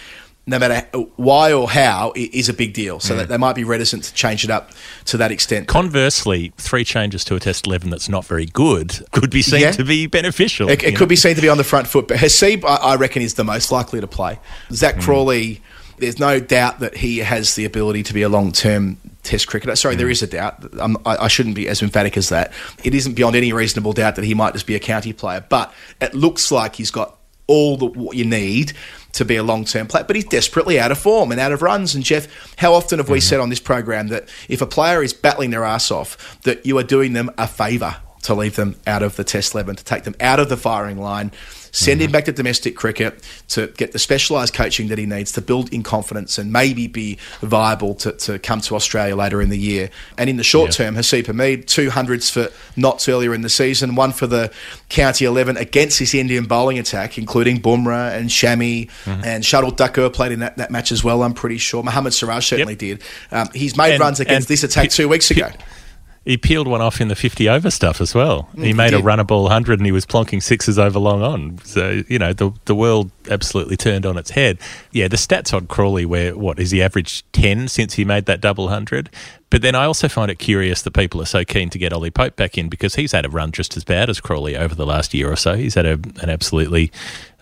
no matter why or how, is a big deal. So hmm. that they might be reticent to change it up to that extent. Conversely, three changes to a test 11 that's not very good could be seen Yeah. to be beneficial. It, it know? could be seen to be on the front foot, but Hasib, I, I reckon, is the most likely to play. Zach hmm. Crawley, there's no doubt that he has the ability to be a long term Test cricketer. Sorry, there hmm. is a doubt. I, I shouldn't be as emphatic as that. It isn't beyond any reasonable doubt that he might just be a county player, but it looks like he's got all the what you need to be a long term player, but he's desperately out of form and out of runs. And Geoff, how often have we mm-hmm. said on this program that if a player is battling their ass off, that you are doing them a favour to leave them out of the Test eleven, to take them out of the firing line, send him back to domestic cricket to get the specialised coaching that he needs to build in confidence and maybe be viable to, to come to Australia later in the year. And in the short Yeah. term, Hasib Hamid, two hundreds for Notts earlier in the season, one for the county 11 against this Indian bowling attack, including Bumrah and Shami and Shardul Thakur played in that, that match as well, I'm pretty sure. Mohammad Siraj certainly did. Um, he's made And- runs against this attack two weeks ago. He peeled one off in the 50 over stuff as well. he mm, he made a did. runner ball 100 and he was plonking sixes over long on. So, you know, the, the world absolutely turned on its head. Yeah, the stats on Crawley, where, what, is he averaged 10 since he made that double 100? But then I also find it curious that people are so keen to get Ollie Pope back in because he's had a run just as bad as Crawley over the last year or so. He's had a, an absolutely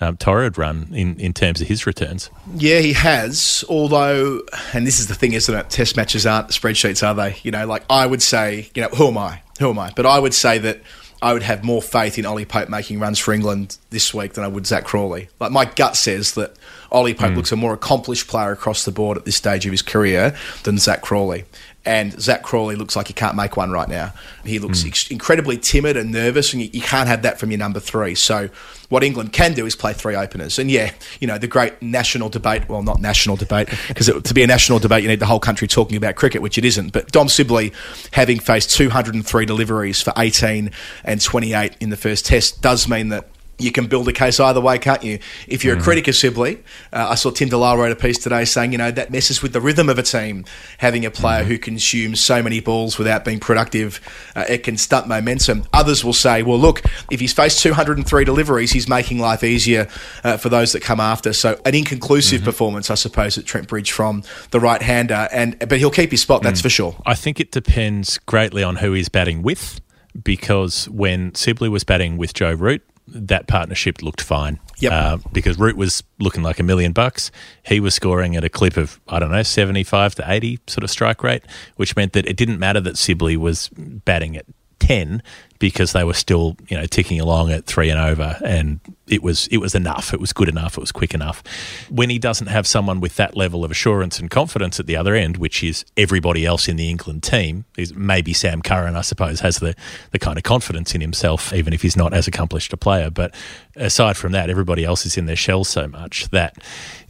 um, torrid run in, in terms of his returns. Yeah, he has. Although, and this is the thing, isn't it? Test matches aren't spreadsheets, are they? You know, like I would say, you know, who am I? Who am I? But I would say that I would have more faith in Ollie Pope making runs for England this week than I would Zach Crawley. Like my gut says that Ollie Pope hmm. looks a more accomplished player across the board at this stage of his career than Zach Crawley. And Zach Crawley looks like he can't make one right now. He looks hmm. ex- incredibly timid and nervous, and you, you can't have that from your number three. So, what England can do is play three openers. And yeah, you know, the great national debate well, not national debate, because to be a national debate, you need the whole country talking about cricket, which it isn't. But Dom Sibley, having faced 203 deliveries for 18 and 28 in the first test, does mean that you can build a case either way, can't you? If you're a critic of Sibley, uh, I saw Tim de Lisle wrote a piece today saying, you know, that messes with the rhythm of a team, having a player who consumes so many balls without being productive. Uh, it can stunt momentum. Others will say, well, look, if he's faced 203 deliveries, he's making life easier uh, for those that come after. So an inconclusive performance, I suppose, at Trent Bridge from the right hander, and but he'll keep his spot, that's for sure. I think it depends greatly on who he's batting with because when Sibley was batting with Joe Root, that partnership looked fine. Yep. Uh, because Root was looking like a million bucks. He was scoring at a clip of, I don't know, 75 to 80 sort of strike rate, which meant that it didn't matter that Sibley was batting at 10 because they were still, you know, ticking along at three and over and it was it was enough. It was good enough. It was quick enough. When he doesn't have someone with that level of assurance and confidence at the other end, which is everybody else in the England team, is maybe Sam Curran, I suppose, has the, the kind of confidence in himself, even if he's not as accomplished a player. But aside from that, everybody else is in their shell so much that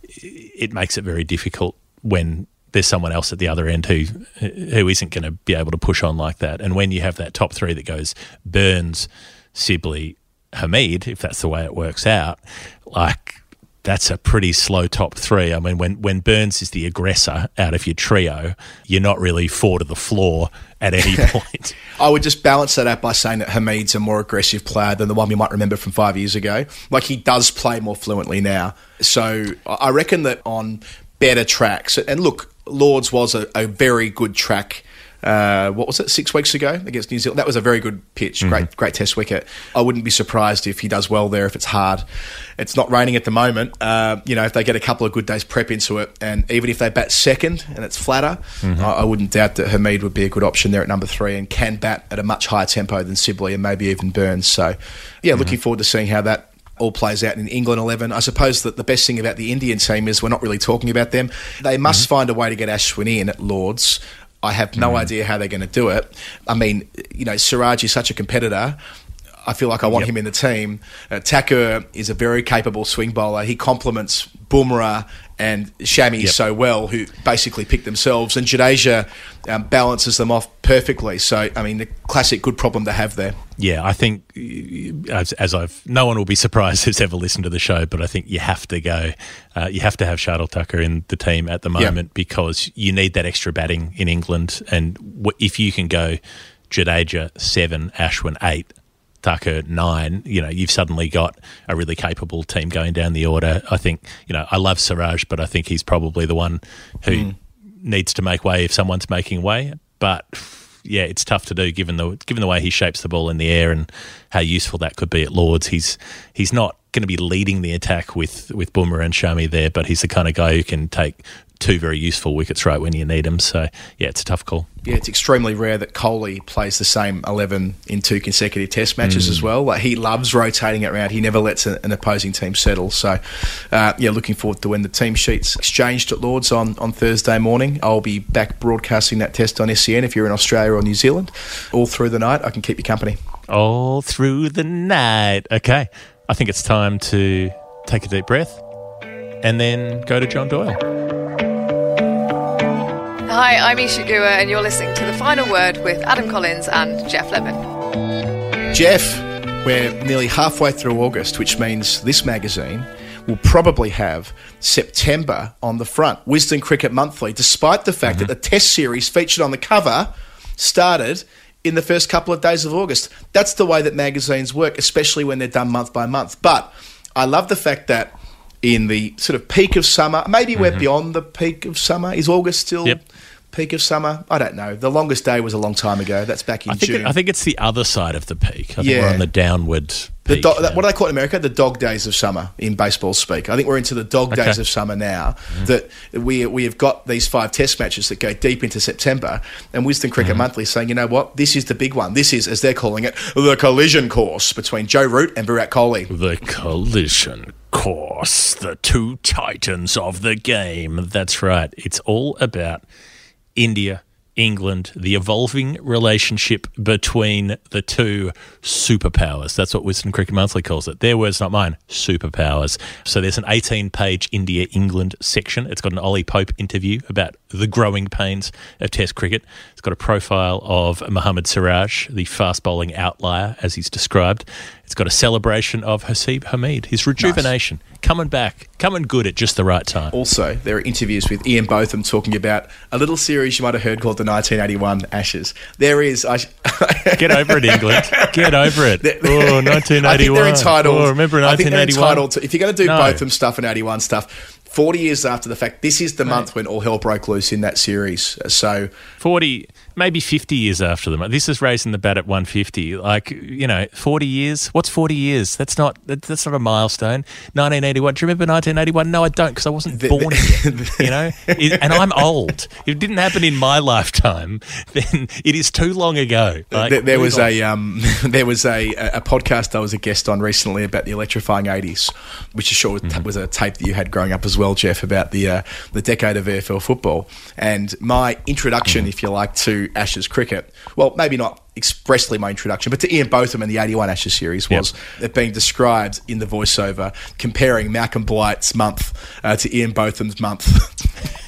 it makes it very difficult when there's someone else at the other end who who isn't going to be able to push on like that. And when you have that top three that goes Burns, Sibley, Hamid, if that's the way it works out, like that's a pretty slow top three. I mean, when when Burns is the aggressor out of your trio, you're not really four to the floor at any point. I would just balance that out by saying that Hamid's a more aggressive player than the one we might remember from five years ago. Like he does play more fluently now. So I reckon that on better tracks, and look, Lords was a, a very good track. Uh, what was it? Six weeks ago against New Zealand. That was a very good pitch. Great, great test wicket. I wouldn't be surprised if he does well there. If it's hard, it's not raining at the moment. Uh, you know, if they get a couple of good days prep into it, and even if they bat second and it's flatter, I, I wouldn't doubt that Hamid would be a good option there at number three and can bat at a much higher tempo than Sibley and maybe even Burns. So, yeah, looking forward to seeing how that all plays out in England 11. I suppose that the best thing about the Indian team is we're not really talking about them. They must find a way to get Ashwin in at Lords. I have no idea how they're going to do it. I mean, you know, Siraj is such a competitor. I feel like I want him in the team. Uh, Thakur is a very capable swing bowler. He complements Bumrah and Shami Yep. so well, who basically pick themselves, and Jadeja um, balances them off perfectly. So, I mean, the classic good problem to have there. Yeah, I think as, as I've no one will be surprised who's ever listened to the show, but I think you have to go. Uh, you have to have Shardul Thakur in the team at the moment because you need that extra batting in England, and w- if you can go Jadeja seven, Ashwin eight. Thakur nine, you know, you've suddenly got a really capable team going down the order. I think, you know, I love Siraj, but I think he's probably the one who hmm. needs to make way if someone's making way. But yeah, it's tough to do given the given the way he shapes the ball in the air and how useful that could be at Lords. He's he's not going to be leading the attack with with Bumrah and Shami there, but he's the kind of guy who can take two very useful wickets right when you need them. So yeah, it's a tough call. Yeah, it's extremely rare that Kohli plays the same 11 in two consecutive test matches as well. Like he loves rotating it around. He never lets a- an opposing team settle. So, uh, yeah, looking forward to when the team sheets exchanged at Lords on, on Thursday morning. I'll be back broadcasting that test on SEN if you're in Australia or New Zealand. All through the night, I can keep you company. all through the night. Okay, I think it's time to take a deep breath and then go to John Doyle. Hi, I'm Isa Guha, and you're listening to The Final Word with Adam Collins and Geoff Lemon. Geoff, we're nearly halfway through August, which means this magazine will probably have September on the front. Wisden Cricket Monthly, despite the fact that mm-hmm. the Test series featured on the cover started in the first couple of days of August. That's the way that magazines work, especially when they're done month by month. But I love the fact that in the sort of peak of summer, maybe we're mm-hmm. beyond the peak of summer. Is August still Yep. Peak of summer? I don't know. The longest day was a long time ago. That's back in I think June. it, I think it's the other side of the peak. I think we're on the downward The do- now. what do they call it in America? The dog days of summer in baseball speak. I think we're into the dog Okay. days of summer now. Mm. That we we have got these five Test matches that go deep into September, and Wisden Cricket mm-hmm. Monthly is saying, you know what, this is the big one. This is, as they're calling it, the collision course between Joe Root and Virat Kohli. The collision course, the two titans of the game. That's right. It's all about India, England, the evolving relationship between the two superpowers. That's what Wisden Cricket Monthly calls it. Their words, not mine. Superpowers. So there's an 18 page India England section. It's got an Ollie Pope interview about the growing pains of Test cricket. It's got a profile of Mohammad Siraj, the fast bowling outlier, as he's described. It's got a celebration of Haseeb Hameed, his rejuvenation, coming back, coming good at just the right time. Also, there are interviews with Ian Botham talking about a little series you might have heard called the 1981 Ashes. There is. I, Get over it, England. Get over it. Oh, 1981. I think they're entitled. Oh, remember I think they're 1981? entitled to. If you're going to do No. Botham stuff and 81 stuff, 40 years after the fact, this is the month when all hell broke loose in that series. So 40, maybe 50 years after them. This is raising the bat at 150. Like, you know, 40 years. What's 40 years? That's not that- that's not a milestone. 1981. Do you remember 1981? No, I don't because I wasn't The- born the- yet, you know? It- and I'm old. If it didn't happen in my lifetime, then it is too long ago. Like, there, there was on. a um, there was a, a podcast I was a guest on recently about the electrifying 80s, which I'm sure was- Mm-hmm. was a tape that you had growing up as well, Geoff, about the uh, the decade of AFL football. And my introduction, Mm-hmm. if you like, to Ashes cricket, well, maybe not expressly my introduction, but to Ian Botham and the 81 Ashes series was it being described in the voiceover, comparing Malcolm Blight's month uh, to Ian Botham's month.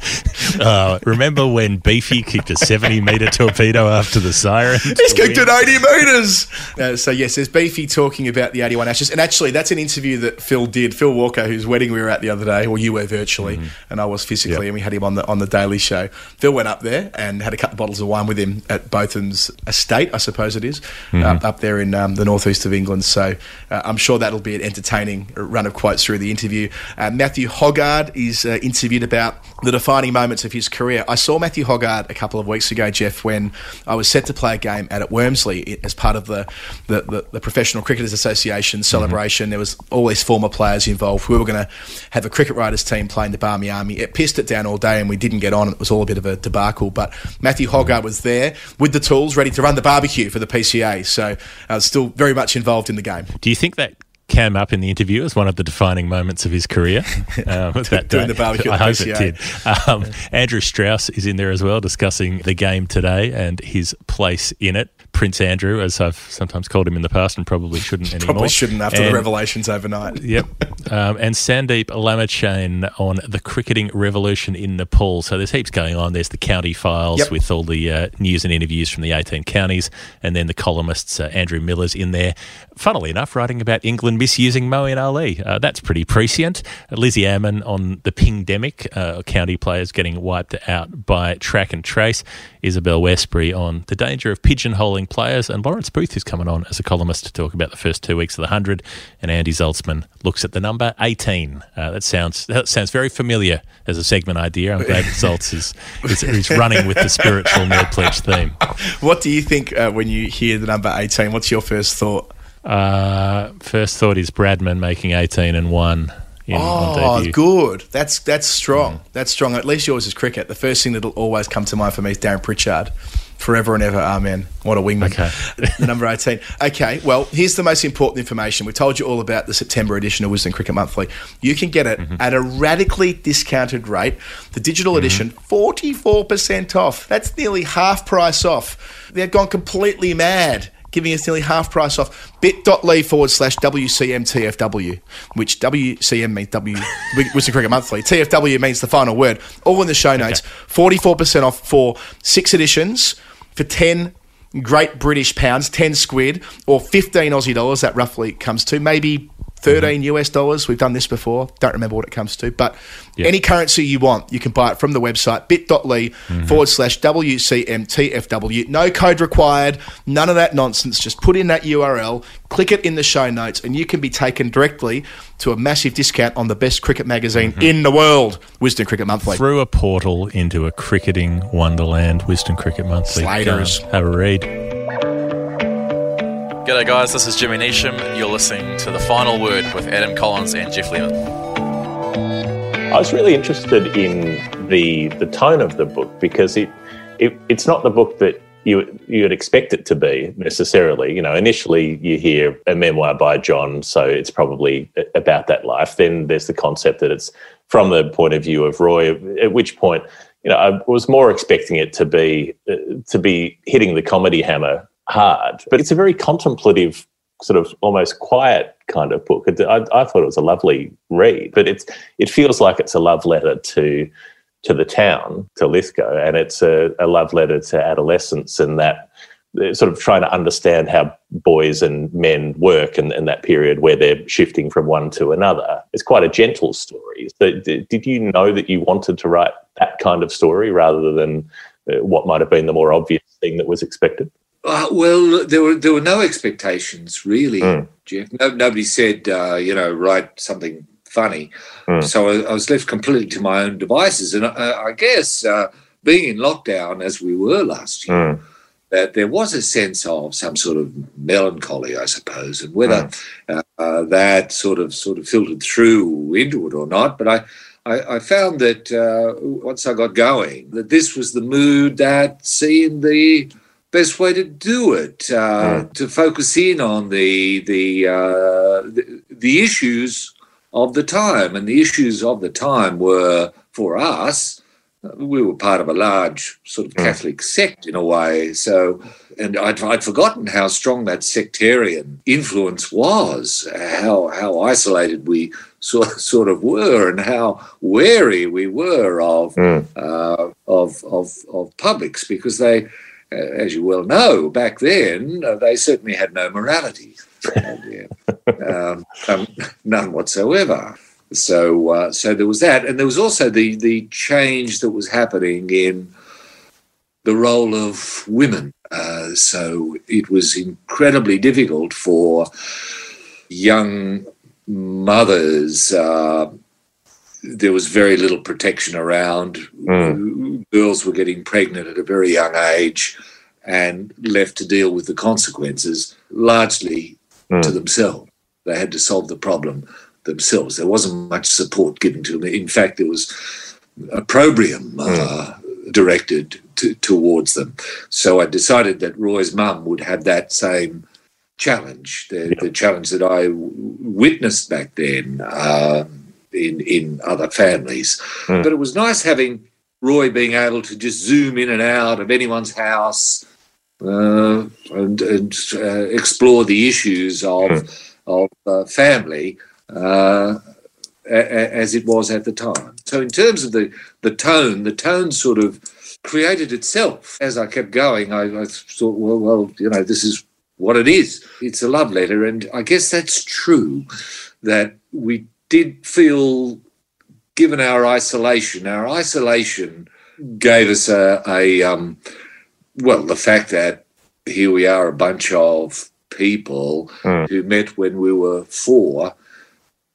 Uh, remember when Beefy kicked a 70 metre torpedo after the siren? He's kicked it 80 metres. Uh, so, yes, there's Beefy talking about the 81 Ashes. And actually, that's an interview that Phil did. Phil Walker, whose wedding we were at the other day, or you were virtually, and I was physically, and we had him on the on the Daily Show. Phil went up there and had a couple of bottles of wine with him at Botham's estate, I suppose it is, uh, up there in um, the northeast of England. So uh, I'm sure that'll be an entertaining run of quotes through the interview. Uh, Matthew Hoggard is uh, interviewed about the defining moments of his career. I saw Matthew Hoggard a couple of weeks ago, Geoff, when I was set to play a game out at Wormsley as part of the, the, the, the Professional Cricketers Association celebration. Mm-hmm. There was all these former players involved. We were going to have a cricket writers team playing the Barmy Army. It pissed it down all day and we didn't get on. It was all a bit of a debacle. But Matthew Hoggard was there with the tools, ready to run the barbecue for the PCA. So I was still very much involved in the game. Do you think that came up in the interview as one of the defining moments of his career? Um, that Doing day? the barbecue I hope it did. Um, Andrew Strauss is in there as well, discussing the game today and his place in it. Prince Andrew, as I've sometimes called him in the past and probably shouldn't anymore. Probably shouldn't after the revelations overnight. Yep. Um, and Sandeep Lamichhane on the cricketing revolution in Nepal. So there's heaps going on. There's the county files Yep. with all the uh, news and interviews from the 18 counties. And then the columnists, uh, Andrew Miller's in there. Funnily enough, writing about England misusing Moeen Ali. Uh, that's pretty prescient. Lizzie Ammon on the pingdemic, uh, county players getting wiped out by track and trace. Isabelle Westbury on the danger of pigeonholing players. And Lawrence Booth is coming on as a columnist to talk about the first two weeks of the 100. And Andy Zaltzman looks at the number 18. Uh, that sounds that sounds very familiar as a segment idea. I'm glad that Zaltz is, is, is running with the spiritual nerd pledge theme. What do you think uh, when you hear the number 18? What's your first thought? Uh, first thought is Bradman making 18 and 1 in, Oh, good. That's that's strong. That's strong. At least yours is cricket. The first thing that'll always come to mind for me is Darren Pritchard. Forever and ever, amen. What a wingman. Okay. number 18. Okay, well, here's the most important information. We told you all about the September edition of Wisden Cricket Monthly. You can get it Mm-hmm. at a radically discounted rate. The digital edition, 44% off. That's nearly half price off. They've gone completely mad giving us nearly half price off. bit.ly forward slash WCMTFW, which WCM means W, Wisden Cricket Monthly. TFW means the final word. All in the show notes. 44% off for six editions for 10 great British pounds, 10 squid, or 15 Aussie dollars. That roughly comes to maybe 13 mm-hmm. US dollars. We've done this before. Don't remember what it comes to. But any currency you want, you can buy it from the website bit.ly mm-hmm. forward slash WCMTFW. No code required. None of that nonsense. Just put in that URL, click it in the show notes, and you can be taken directly to a massive discount on the best cricket magazine mm-hmm. in the world, Wisden Cricket Monthly. Through a portal into a cricketing wonderland, Wisden Cricket Monthly. Slaters. Have a read. G'day, guys. This is Jimmy Neesham. You're listening to The Final Word with Adam Collins and Geoff Lemon. I was really interested in the the tone of the book because it, it it's not the book that you you'd expect it to be necessarily. You know, initially you hear a memoir by John, so it's probably about that life. Then there's the concept that it's from the point of view of Roy. At which point, you know, I was more expecting it to be uh, to be hitting the comedy hammer hard, but it's a very contemplative sort of almost quiet kind of book. I, I thought it was a lovely read, but it's it feels like it's a love letter to to the town, to Lithgow, and it's a, a love letter to adolescence and that uh, sort of trying to understand how boys and men work and, and that period where they're shifting from one to another. It's quite a gentle story. So did you know that you wanted to write that kind of story rather than uh, what might have been the more obvious thing that was expected? Uh, well, there were there were no expectations really, Mm. Geoff. No, nobody said uh, you know write something funny, Mm. so I, I was left completely to my own devices. And I, I guess uh, being in lockdown as we were last year, Mm. that there was a sense of some sort of melancholy, I suppose, and whether uh, uh, that sort of sort of filtered through into it or not. But I. I, I found that uh, once I got going, that this was the mood that seemed the best way to do it uh, to focus in on the the, uh, the the issues of the time. And the issues of the time were for us we were part of a large sort of Catholic sect in a way. So, and I'd, I'd forgotten how strong that sectarian influence was, how how isolated we sort sort of were, and how wary we were of uh, of, of of publics because they, as you well know, back then uh, they certainly had no morality, Uh, um, um, none whatsoever. So, uh, so there was that, and there was also the the change that was happening in the role of women. Uh, so it was incredibly difficult for young mothers. Uh, there was very little protection around. Girls were getting pregnant at a very young age and left to deal with the consequences largely to themselves. They had to solve the problem themselves. There wasn't much support given to them. In fact, there was opprobrium uh, directed to, towards them. So I decided that Roy's mum would have that same challenge, the, the challenge that I w- witnessed back then um, in in other families. But it was nice having Roy being able to just zoom in and out of anyone's house uh, and, and uh, explore the issues of of uh, family uh, as it was at the time. So in terms of the the tone, the tone sort of created itself as I kept going. I, I thought, well, well, you know, this is what it is. It's a love letter, and I guess that's true. That we did feel, given our isolation, our isolation gave us a, a um, well, the fact that here we are, a bunch of people who met when we were four,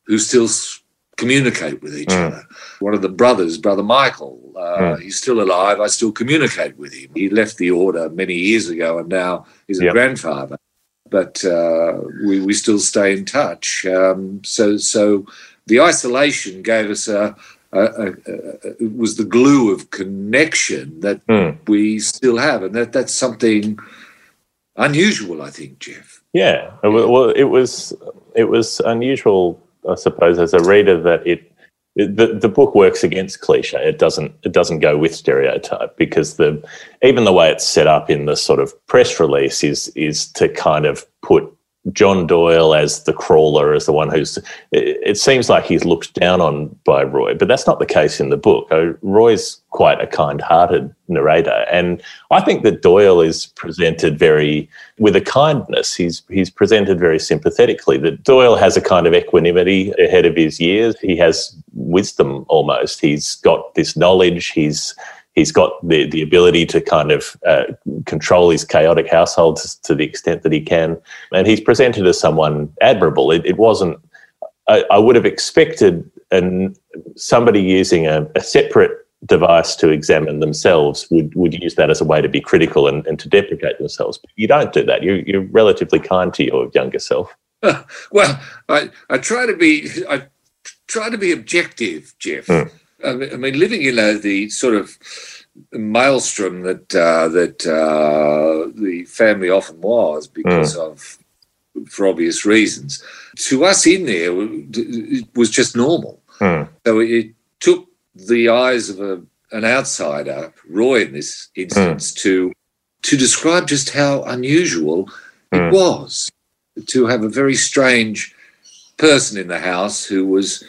who still communicate with each other. One of the brothers, Brother Michael, uh, he's still alive. I still communicate with him. He left the order many years ago, and now he's a Yep. grandfather. But uh, we we still stay in touch. Um, so so the isolation gave us a. a, a, a it was the glue of connection that we still have, and that that's something unusual, I think, Geoff. Yeah, well, it was it was unusual, I suppose, as a reader that it the, the book works against cliche. It doesn't it doesn't go with stereotype because the even the way it's set up in the sort of press release is is to kind of put John Doyle as the crawler, as the one who's. It, seems like he's looked down on by Roy, but that's not the case in the book. Uh, Roy's quite a kind-hearted narrator, and I think that Doyle is presented very with a kindness. He's he's presented very sympathetically. That Doyle has a kind of equanimity ahead of his years. He has wisdom almost. He's got this knowledge. He's he's got the, the ability to kind of uh, control his chaotic household to, the extent that he can. And he's presented as someone admirable. It, it wasn't, I, I would have expected an, somebody using a, a separate device to examine themselves would, would use that as a way to be critical and, and to deprecate themselves. But you don't do that. You're, you're relatively kind to your younger self. well, I, I try to be I try to be objective, Geoff. Mean, I mean, living in a, the sort of maelstrom that uh, that uh, the family often was because of for obvious reasons. To us in there, it was just normal. So it took the eyes of a, an outsider, Roy in this instance, to to describe just how unusual it was to have a very strange person in the house who was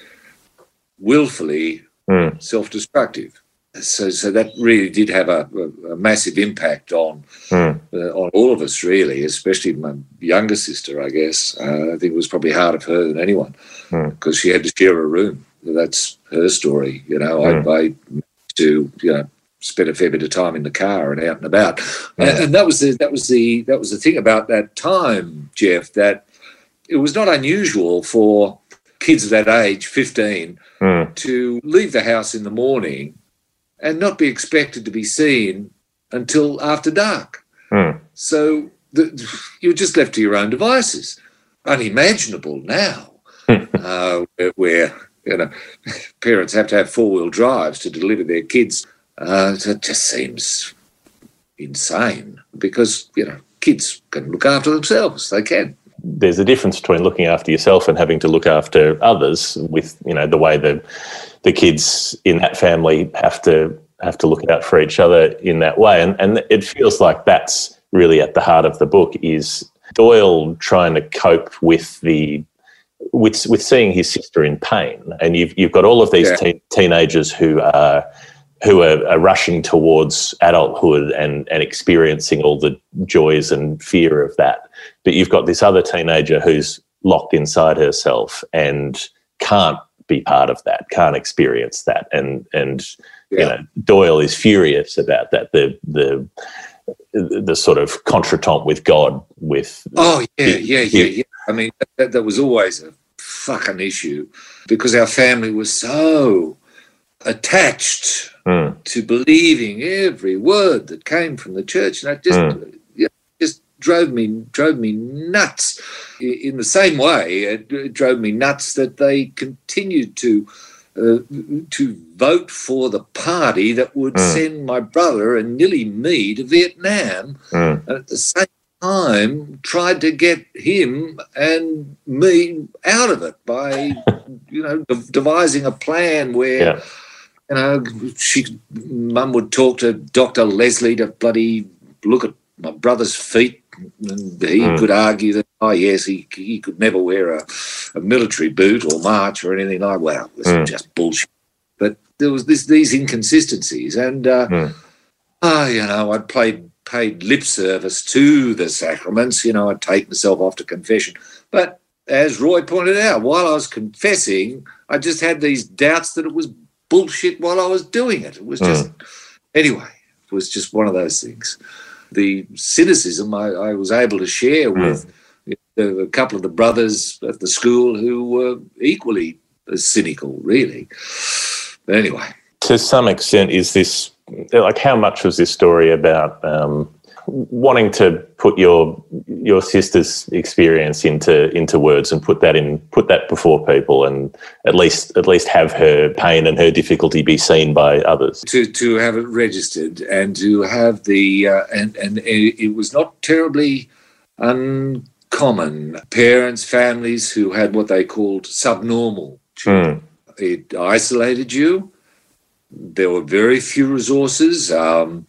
willfully Hmm. self-destructive. So, so that really did have a, a, massive impact on hmm. uh, on all of us, really, especially my younger sister. I guess uh, I think it was probably harder for her than anyone hmm. because she had to share a room. That's her story, you know. I, I to you know spent a fair bit of time in the car and out and about, and, and that was the that was the that was the thing about that time, Geoff. That it was not unusual for kids that age, fifteen, to leave the house in the morning and not be expected to be seen until after dark. So the, you're just left to your own devices. Unimaginable now, uh, where, where you know parents have to have four wheel drives to deliver their kids. Uh, it just seems insane because you know kids can look after themselves. They can. There's a difference between looking after yourself and having to look after others with you know the way the the kids in that family have to have to look out for each other in that way. And and it feels like that's really at the heart of the book is Doyle trying to cope with the with with seeing his sister in pain, and you've you've got all of these Yeah. teen teenagers who are who are, are rushing towards adulthood and and experiencing all the joys and fear of that. But you've got this other teenager who's locked inside herself and can't be part of that, can't experience that, and and you know Doyle is furious about that. The the the sort of contretemps with God, with Oh yeah, yeah, yeah, Yeah. yeah. I mean, that, that was always a fucking issue because our family was so attached Mm. to believing every word that came from the church, and that just yeah, just drove me drove me nuts. In the same way, it, drove me nuts that they continued to. Uh, to vote for the party that would Mm. send my brother and nearly me to Vietnam, Mm. and at the same time tried to get him and me out of it by you know de- devising a plan where yeah. You know she mum would talk to dr leslie to bloody look at my brother's feet and he Mm. could argue that oh yes he, he could never wear a, a military boot or march or anything like well it was Mm. just bullshit but there was this these inconsistencies and uh, Mm. oh you know i'd played paid lip service to the sacraments you know i'd take myself off to confession but as roy pointed out while i was confessing i just had these doubts that it was bullshit while i was doing it. It was just anyway it was just one of those things. The cynicism i, I was able to share with uh, a couple of the brothers at the school who were equally as cynical really. But anyway. To some extent, is this like how much was this story about um, wanting to put your your sister's experience into into words and put that in put that before people and at least at least have her pain and her difficulty be seen by others. to to have it registered and to have the uh, and and it, it was not terribly uncommon. Parents families who had what they called subnormal children. It isolated you. There were very few resources. Um,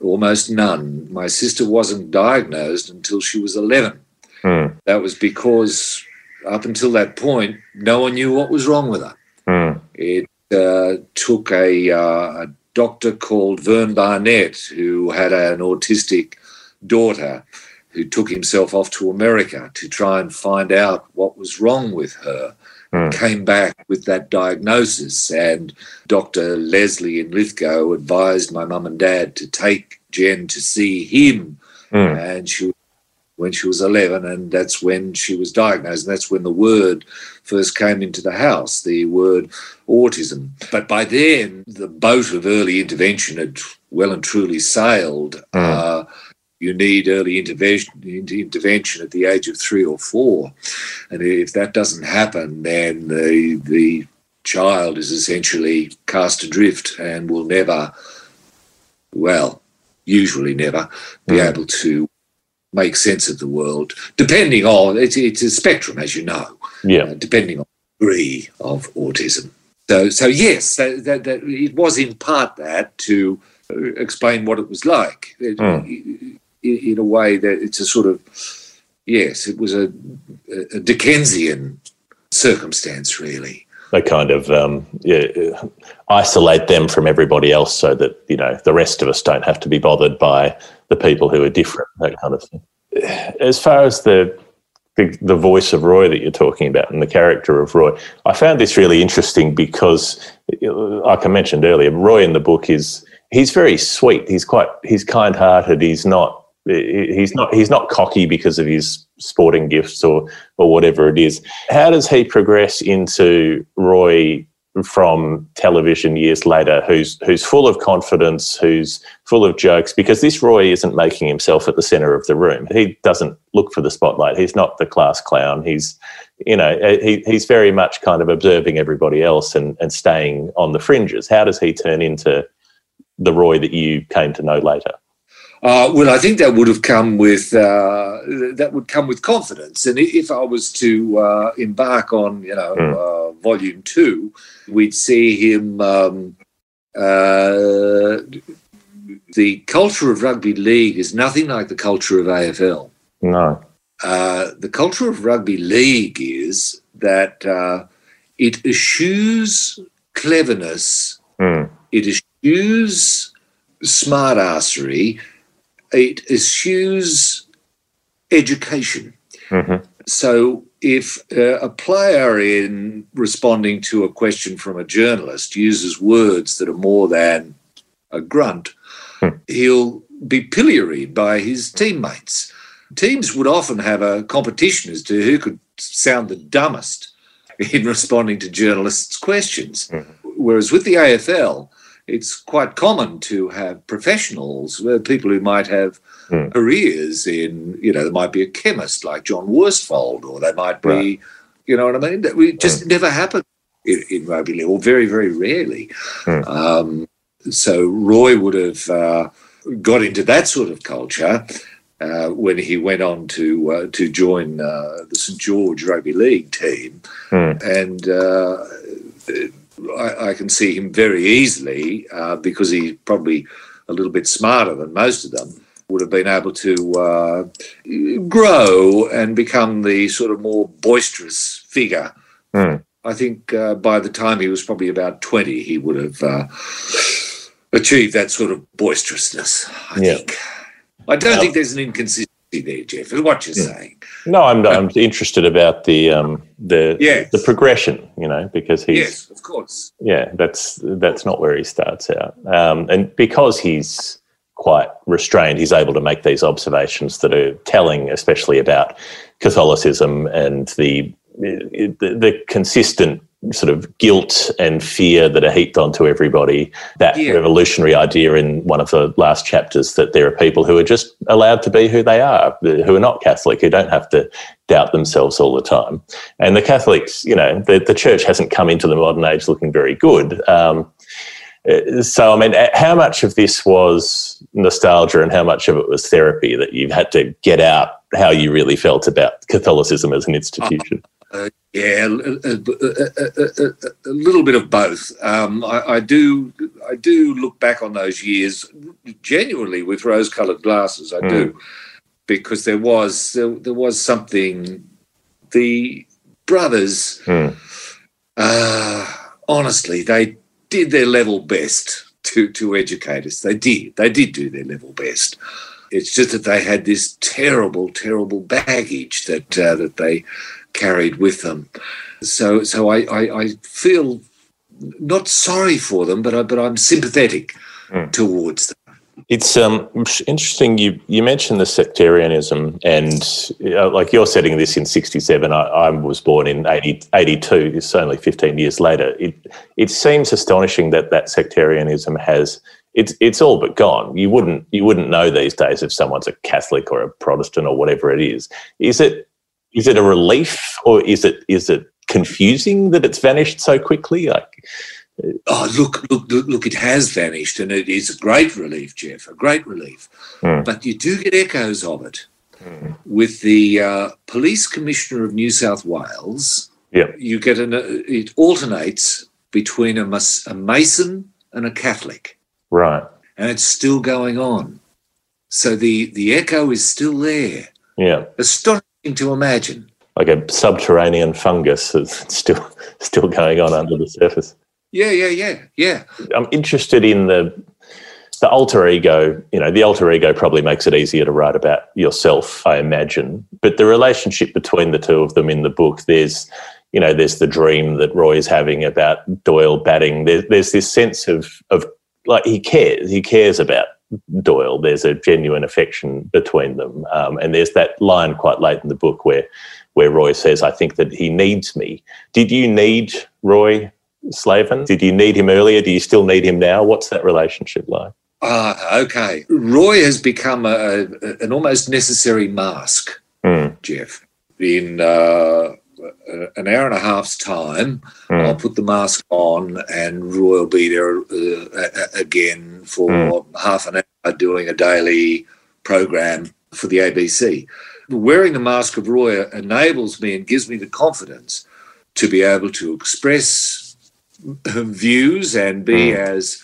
almost none. My sister wasn't diagnosed until she was 11 Mm, that was because up until that point no one knew what was wrong with her. Mm, it uh, took a, uh, a doctor called Vern Barnett, who had an autistic daughter, who took himself off to America to try and find out what was wrong with her. Mm. Came back with that diagnosis, and Dr. Leslie in Lithgow advised my mum and dad to take Jen to see him mm, and she when she was 11 and that's when she was diagnosed and that's when the word first came into the house the word autism but by then the boat of early intervention had well and truly sailed uh, you need early intervention intervention at the age of three or four and if that doesn't happen then the the child is essentially cast adrift and will never well usually never be Mm. able to make sense of the world, depending on it's, it's a spectrum, as you know, yeah. uh, depending on the degree of autism. So, so yes, that, that, that it was in part that to uh, explain what it was like It- in, in a way that it's a sort of yes, it was a, a Dickensian circumstance, really. They kind of um, yeah, uh, isolate them from everybody else, so that you know the rest of us don't have to be bothered by the people who are different. That kind of thing. As far as the the, the voice of Roy that you're talking about and the character of Roy, I found this really interesting because, uh, like I mentioned earlier, Roy in the book is he's very sweet. He's quite he's kind hearted. He's not he's not he's not cocky because of his sporting gifts or or whatever it is. How does he progress into Roy from television years later, who's who's full of confidence, who's full of jokes? Because this Roy isn't making himself at the centre of the room. He doesn't look for the spotlight. He's not the class clown. He's you know he, he's very much kind of observing everybody else and and staying on the fringes. How does he turn into the Roy that you came to know later? Uh, well, I think that would have come with uh, that would come with confidence, and if I was to uh, embark on, you know, Mm. uh, volume two, we'd see him um, uh, the culture of rugby league is nothing like the culture of AFL. No. Uh, the culture of rugby league is that uh, it eschews cleverness, Hmm. it eschews smartassery, it eschews education. Mhm. So, if uh, a player in responding to a question from a journalist uses words that are more than a grunt, he'll be pilloried by his teammates. Teams would often have a competition as to who could sound the dumbest in responding to journalists' questions. Whereas with the AFL, it's quite common to have professionals, uh, people who might have careers in, you know, there might be a chemist like John Worsfold, or they might be, Right. you know what I mean? That we just never happen in, in rugby league, or very, very rarely. Um, so Roy would have uh, got into that sort of culture uh, when he went on to uh, to join uh, the St George Rugby League team, and uh, I, I can see him very easily uh, because he's probably a little bit smarter than most of them. Would have been able to uh, grow and become the sort of more boisterous figure. I think uh, by the time he was probably about 20, he would have uh, achieved that sort of boisterousness, I Yeah. think. I don't think there's an inconsistency there, Geoff, is what you're saying. No, I'm, I'm interested about the um, the Yes. the progression, you know, because he's Yes, of course. yeah, that's that's not where he starts out, um, and because he's quite restrained, he's able to make these observations that are telling, especially about Catholicism and the the, the consistent sort of guilt and fear that are heaped onto everybody. That Yeah. revolutionary idea in one of the last chapters that there are people who are just allowed to be who they are, who are not Catholic, who don't have to doubt themselves all the time. And the Catholics, you know, the, the church hasn't come into the modern age looking very good. Um, so, I mean, how much of this was nostalgia and how much of it was therapy that you had to get out how you really felt about Catholicism as an institution? Uh, yeah, a, a, a, a, a little bit of both. Um, I, I do, I do look back on those years genuinely with rose-coloured glasses. I do, because there was there, there was something. The brothers, Hmm. uh, honestly, they did their level best to to educate us. They did. They did do their level best. It's just that they had this terrible, terrible baggage that uh, that they carried with them. So, so I, I, I feel not sorry for them, but I, but I'm sympathetic towards them. It's um, interesting. You you mentioned the sectarianism, and uh, like you're setting this in '67. I, I was born in 80, 82. It's only 15 years later. It it seems astonishing that that sectarianism has it's it's all but gone. You wouldn't you wouldn't know these days if someone's a Catholic or a Protestant or whatever it is. Is it is it a relief or is it is it confusing that it's vanished so quickly? Like Oh, look, look, look, look, it has vanished, and it is a great relief, Geoff, a great relief. Hmm. But you do get echoes of it with the uh, police commissioner of New South Wales. Yeah. You get an, uh, it alternates between a, mas- a Mason and a Catholic. right, and it's still going on. So the the echo is still there. yeah. Astonishing to imagine. like a subterranean fungus that's still still going on under the surface. Yeah, yeah, yeah, yeah. I'm interested in the the alter ego. You know, the alter ego probably makes it easier to write about yourself, I imagine. But the relationship between the two of them in the book, there's you know, there's the dream that Roy is having about Doyle batting. There's there's this sense of of like he cares. He cares about Doyle. There's a genuine affection between them, um, and there's that line quite late in the book where where Roy says, "I think that he needs me." Did you need Roy Slaven? Did you need him earlier? Do you still need him now? What's that relationship like? Ah, okay. Roy has become a, a, an almost necessary mask, Hmm. Geoff. In uh, an hour and a half's time, Hmm. I'll put the mask on, and Roy will be there uh, again for half an hour doing a daily program for the ABC. Wearing the mask of Roy enables me and gives me the confidence to be able to express views and be as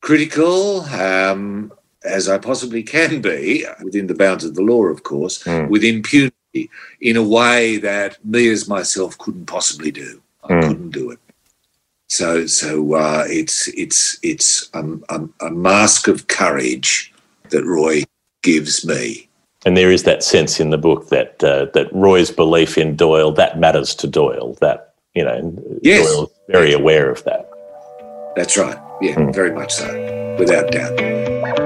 critical, um, as I possibly can be, within the bounds of the law, of course, with impunity in a way that me as myself couldn't possibly do. I couldn't do it. So, so uh, it's it's it's um, um, a mask of courage that Roy gives me. And there is that sense in the book that uh, that Roy's belief in Doyle that matters to Doyle. That you know, Yes. Doyle's very aware of that. That's right. Yeah, very much so, without doubt.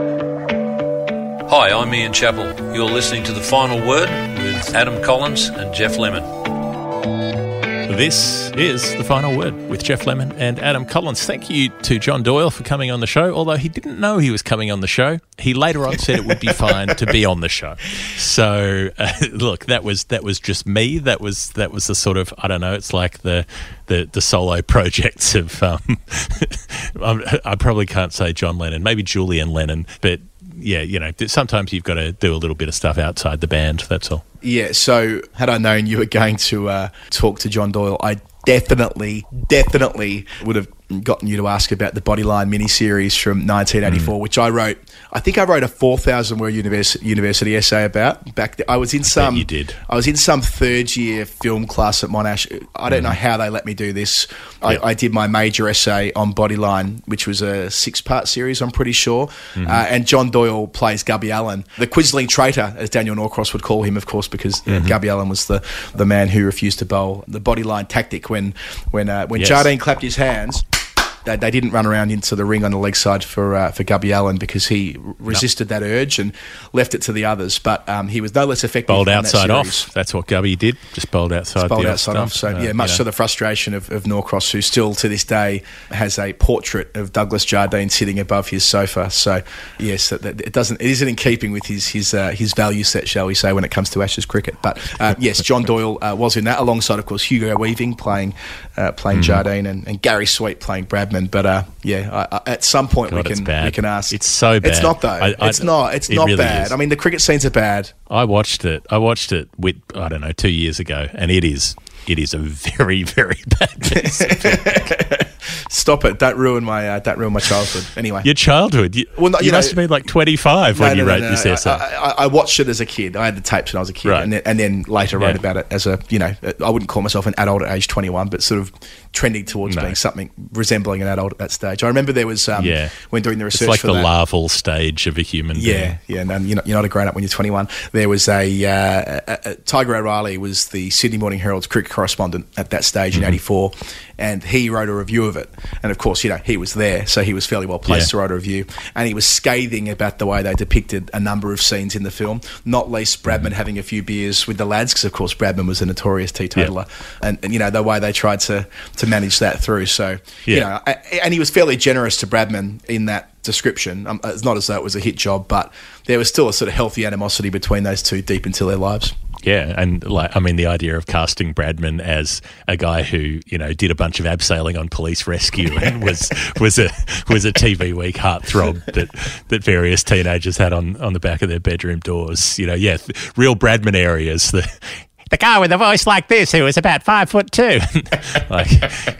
Hi, I'm Ian Chappell. You're listening to The Final Word with Adam Collins and Geoff Lemon. This is the final word with Geoff Lemon and Adam Collins. Thank you to John Doyle for coming on the show. Although he didn't know he was coming on the show, he later on said it would be fine to be on the show. So uh, look, that was that was just me. That was that was the sort of I don't know. It's like the the, the solo projects of um, I probably can't say John Lennon, maybe Julian Lennon, but yeah, you know, sometimes you've got to do a little bit of stuff outside the band. That's all. Yeah, so had I known you were going to uh, talk to John Doyle, I definitely, definitely would have gotten you to ask about the Bodyline miniseries from 1984, which I wrote. I think I wrote a 4,000 word university, university essay about back. Then. I was in some. you did. I was in some third year film class at Monash. I don't know how they let me do this. I, I did my major essay on Bodyline, which was a six part series, I'm pretty sure. Uh, and John Doyle plays Gubby Allen, the Quisling traitor, as Daniel Norcross would call him, of course, because uh, Gubby Allen was the, the man who refused to bowl the Bodyline tactic when, when, uh, when Yes. Jardine clapped his hands. They, they didn't run around into the ring on the leg side for uh, for Gubby Allen because he resisted that urge and left it to the others. But um, he was no less effective. Bowled on that outside off. That's what Gubby did. Just bowled outside. bowled the outside off. So Uh, yeah, much you know. to the frustration of, of Norcross, who still to this day has a portrait of Douglas Jardine sitting above his sofa. So yes, that, that- it doesn't. It isn't in keeping with his his uh, his value set, shall we say, when it comes to Ashes cricket. But uh, yes, John Doyle uh, was in that alongside, of course, Hugo Weaving playing uh, playing Mm-hmm. Jardine and, and Gary Sweet playing Bradman. But uh, yeah, I, I, at some point God, we can we can ask. It's so bad. It's not though. I- it's not. It's it not really bad. is. I mean, the cricket scenes are bad. I watched it. I watched it with I don't know two years ago, and it is it is a very very bad piece. Stop it! Don't ruin my uh, don't ruin my childhood. Anyway, Your childhood. You, Well, no, you you must know- have been like twenty five when you wrote this essay. I, I, I watched it as a kid. I had the tapes when I was a kid, Right. and, then, and then later wrote about it as a you know I wouldn't call myself an adult at age twenty one, but sort of trending towards No. being something resembling an adult at that stage. I remember there was um, yeah, when doing the research. it's like the that. larval stage of a human. Yeah, yeah, and you're not, you're not a grown up when you're 21. There was a, uh, a, a Tiger O'Reilly was the Sydney Morning Herald's cricket correspondent at that stage Mm-hmm. in '84, and he wrote a review of it. And of course, you know, he was there, so he was fairly well placed Yeah. to write a review. And he was scathing about the way they depicted a number of scenes in the film, not least Mm-hmm. Bradman having a few beers with the lads, because of course Bradman was a notorious teetotaler, and, and you know the way they tried to to manage that through. So you Yeah. know, a- and he was fairly generous to Bradman in that description. Um, it's not as though it was a hit job, but there was still a sort of healthy animosity between those two deep into their lives. Yeah, and like I mean, the idea of casting Bradman as a guy who you know did a bunch of abseiling on police rescue and was was a was a TV week heartthrob that that various teenagers had on on the back of their bedroom doors. You know, yeah, real Bradman areas. The the guy with a voice like this who was about five foot two. like,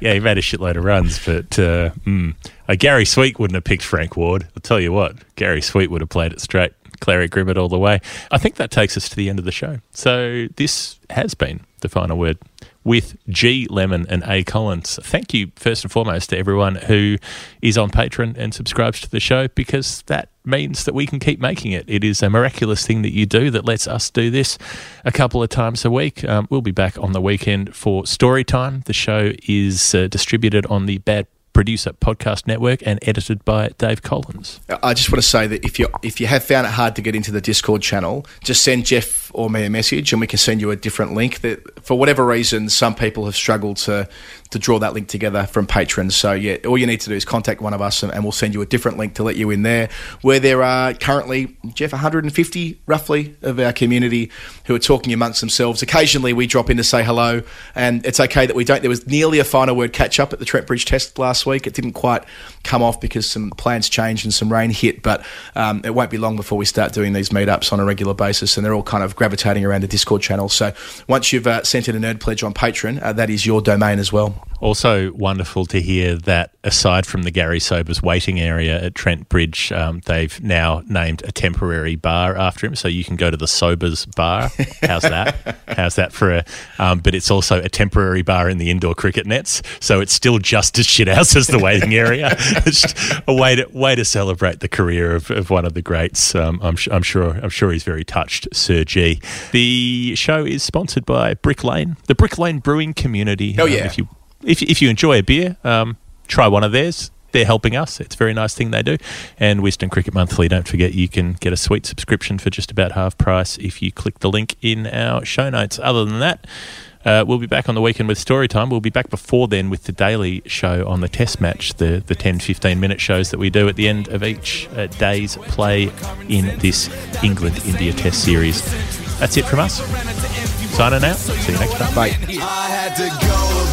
yeah, he made a shitload of runs, but uh, mm, uh, Gary Sweet wouldn't have picked Frank Ward. I'll tell you what, Gary Sweet would have played it straight. Clary Grimmett all the way. I think that takes us to the end of the show. So this has been the final word with G Lemon and A Collins. Thank you first and foremost to everyone who is on Patreon and subscribes to the show because that means that we can keep making it. It is a miraculous thing that you do that lets us do this a couple of times a week. Um, we'll be back on the weekend for story time. The show is uh, distributed on the Bad Producer Podcast Network and edited by Dave Collins. I just want to say that if you if you have found it hard to get into the Discord channel, just send Geoff or me a message, and we can send you a different link. That for whatever reason, some people have struggled to to draw that link together from patrons. So yeah, all you need to do is contact one of us, and, and we'll send you a different link to let you in there. Where there are currently Geoff 150 roughly of our community who are talking amongst themselves. Occasionally, we drop in to say hello, and it's okay that we don't. There was nearly a final word catch up at the Trent Bridge Test last week. It didn't quite come off because some plans changed and some rain hit, but um, it won't be long before we start doing these meetups on a regular basis, and they're all kind of gravitating around the Discord channel. So once you've uh, sent in a nerd pledge on Patreon, uh, that is your domain as well. Also, wonderful to hear that aside from the Gary Sobers waiting area at Trent Bridge, um, they've now named a temporary bar after him. So you can go to the Sobers Bar. How's that? How's that for a. Um, but it's also a temporary bar in the indoor cricket nets. So it's still just as shit house as the waiting area. it's a way to, way to celebrate the career of, of one of the greats. Um, I'm, I'm, sure, I'm sure he's very touched, Sir G. The show is sponsored by Brick Lane, the Brick Lane Brewing Community. Oh, Um, yeah. if you if, if you enjoy a beer, um, try one of theirs. They're helping us. It's a very nice thing they do. And Wisden Cricket Monthly, don't forget you can get a sweet subscription for just about half price if you click the link in our show notes. Other than that, uh, we'll be back on the weekend with story time. We'll be back before then with the daily show on the test match, the, the 10 15 minute shows that we do at the end of each uh, day's play in this England India Test series. That's it from us. Signing out. See you next time. Bye. I had to go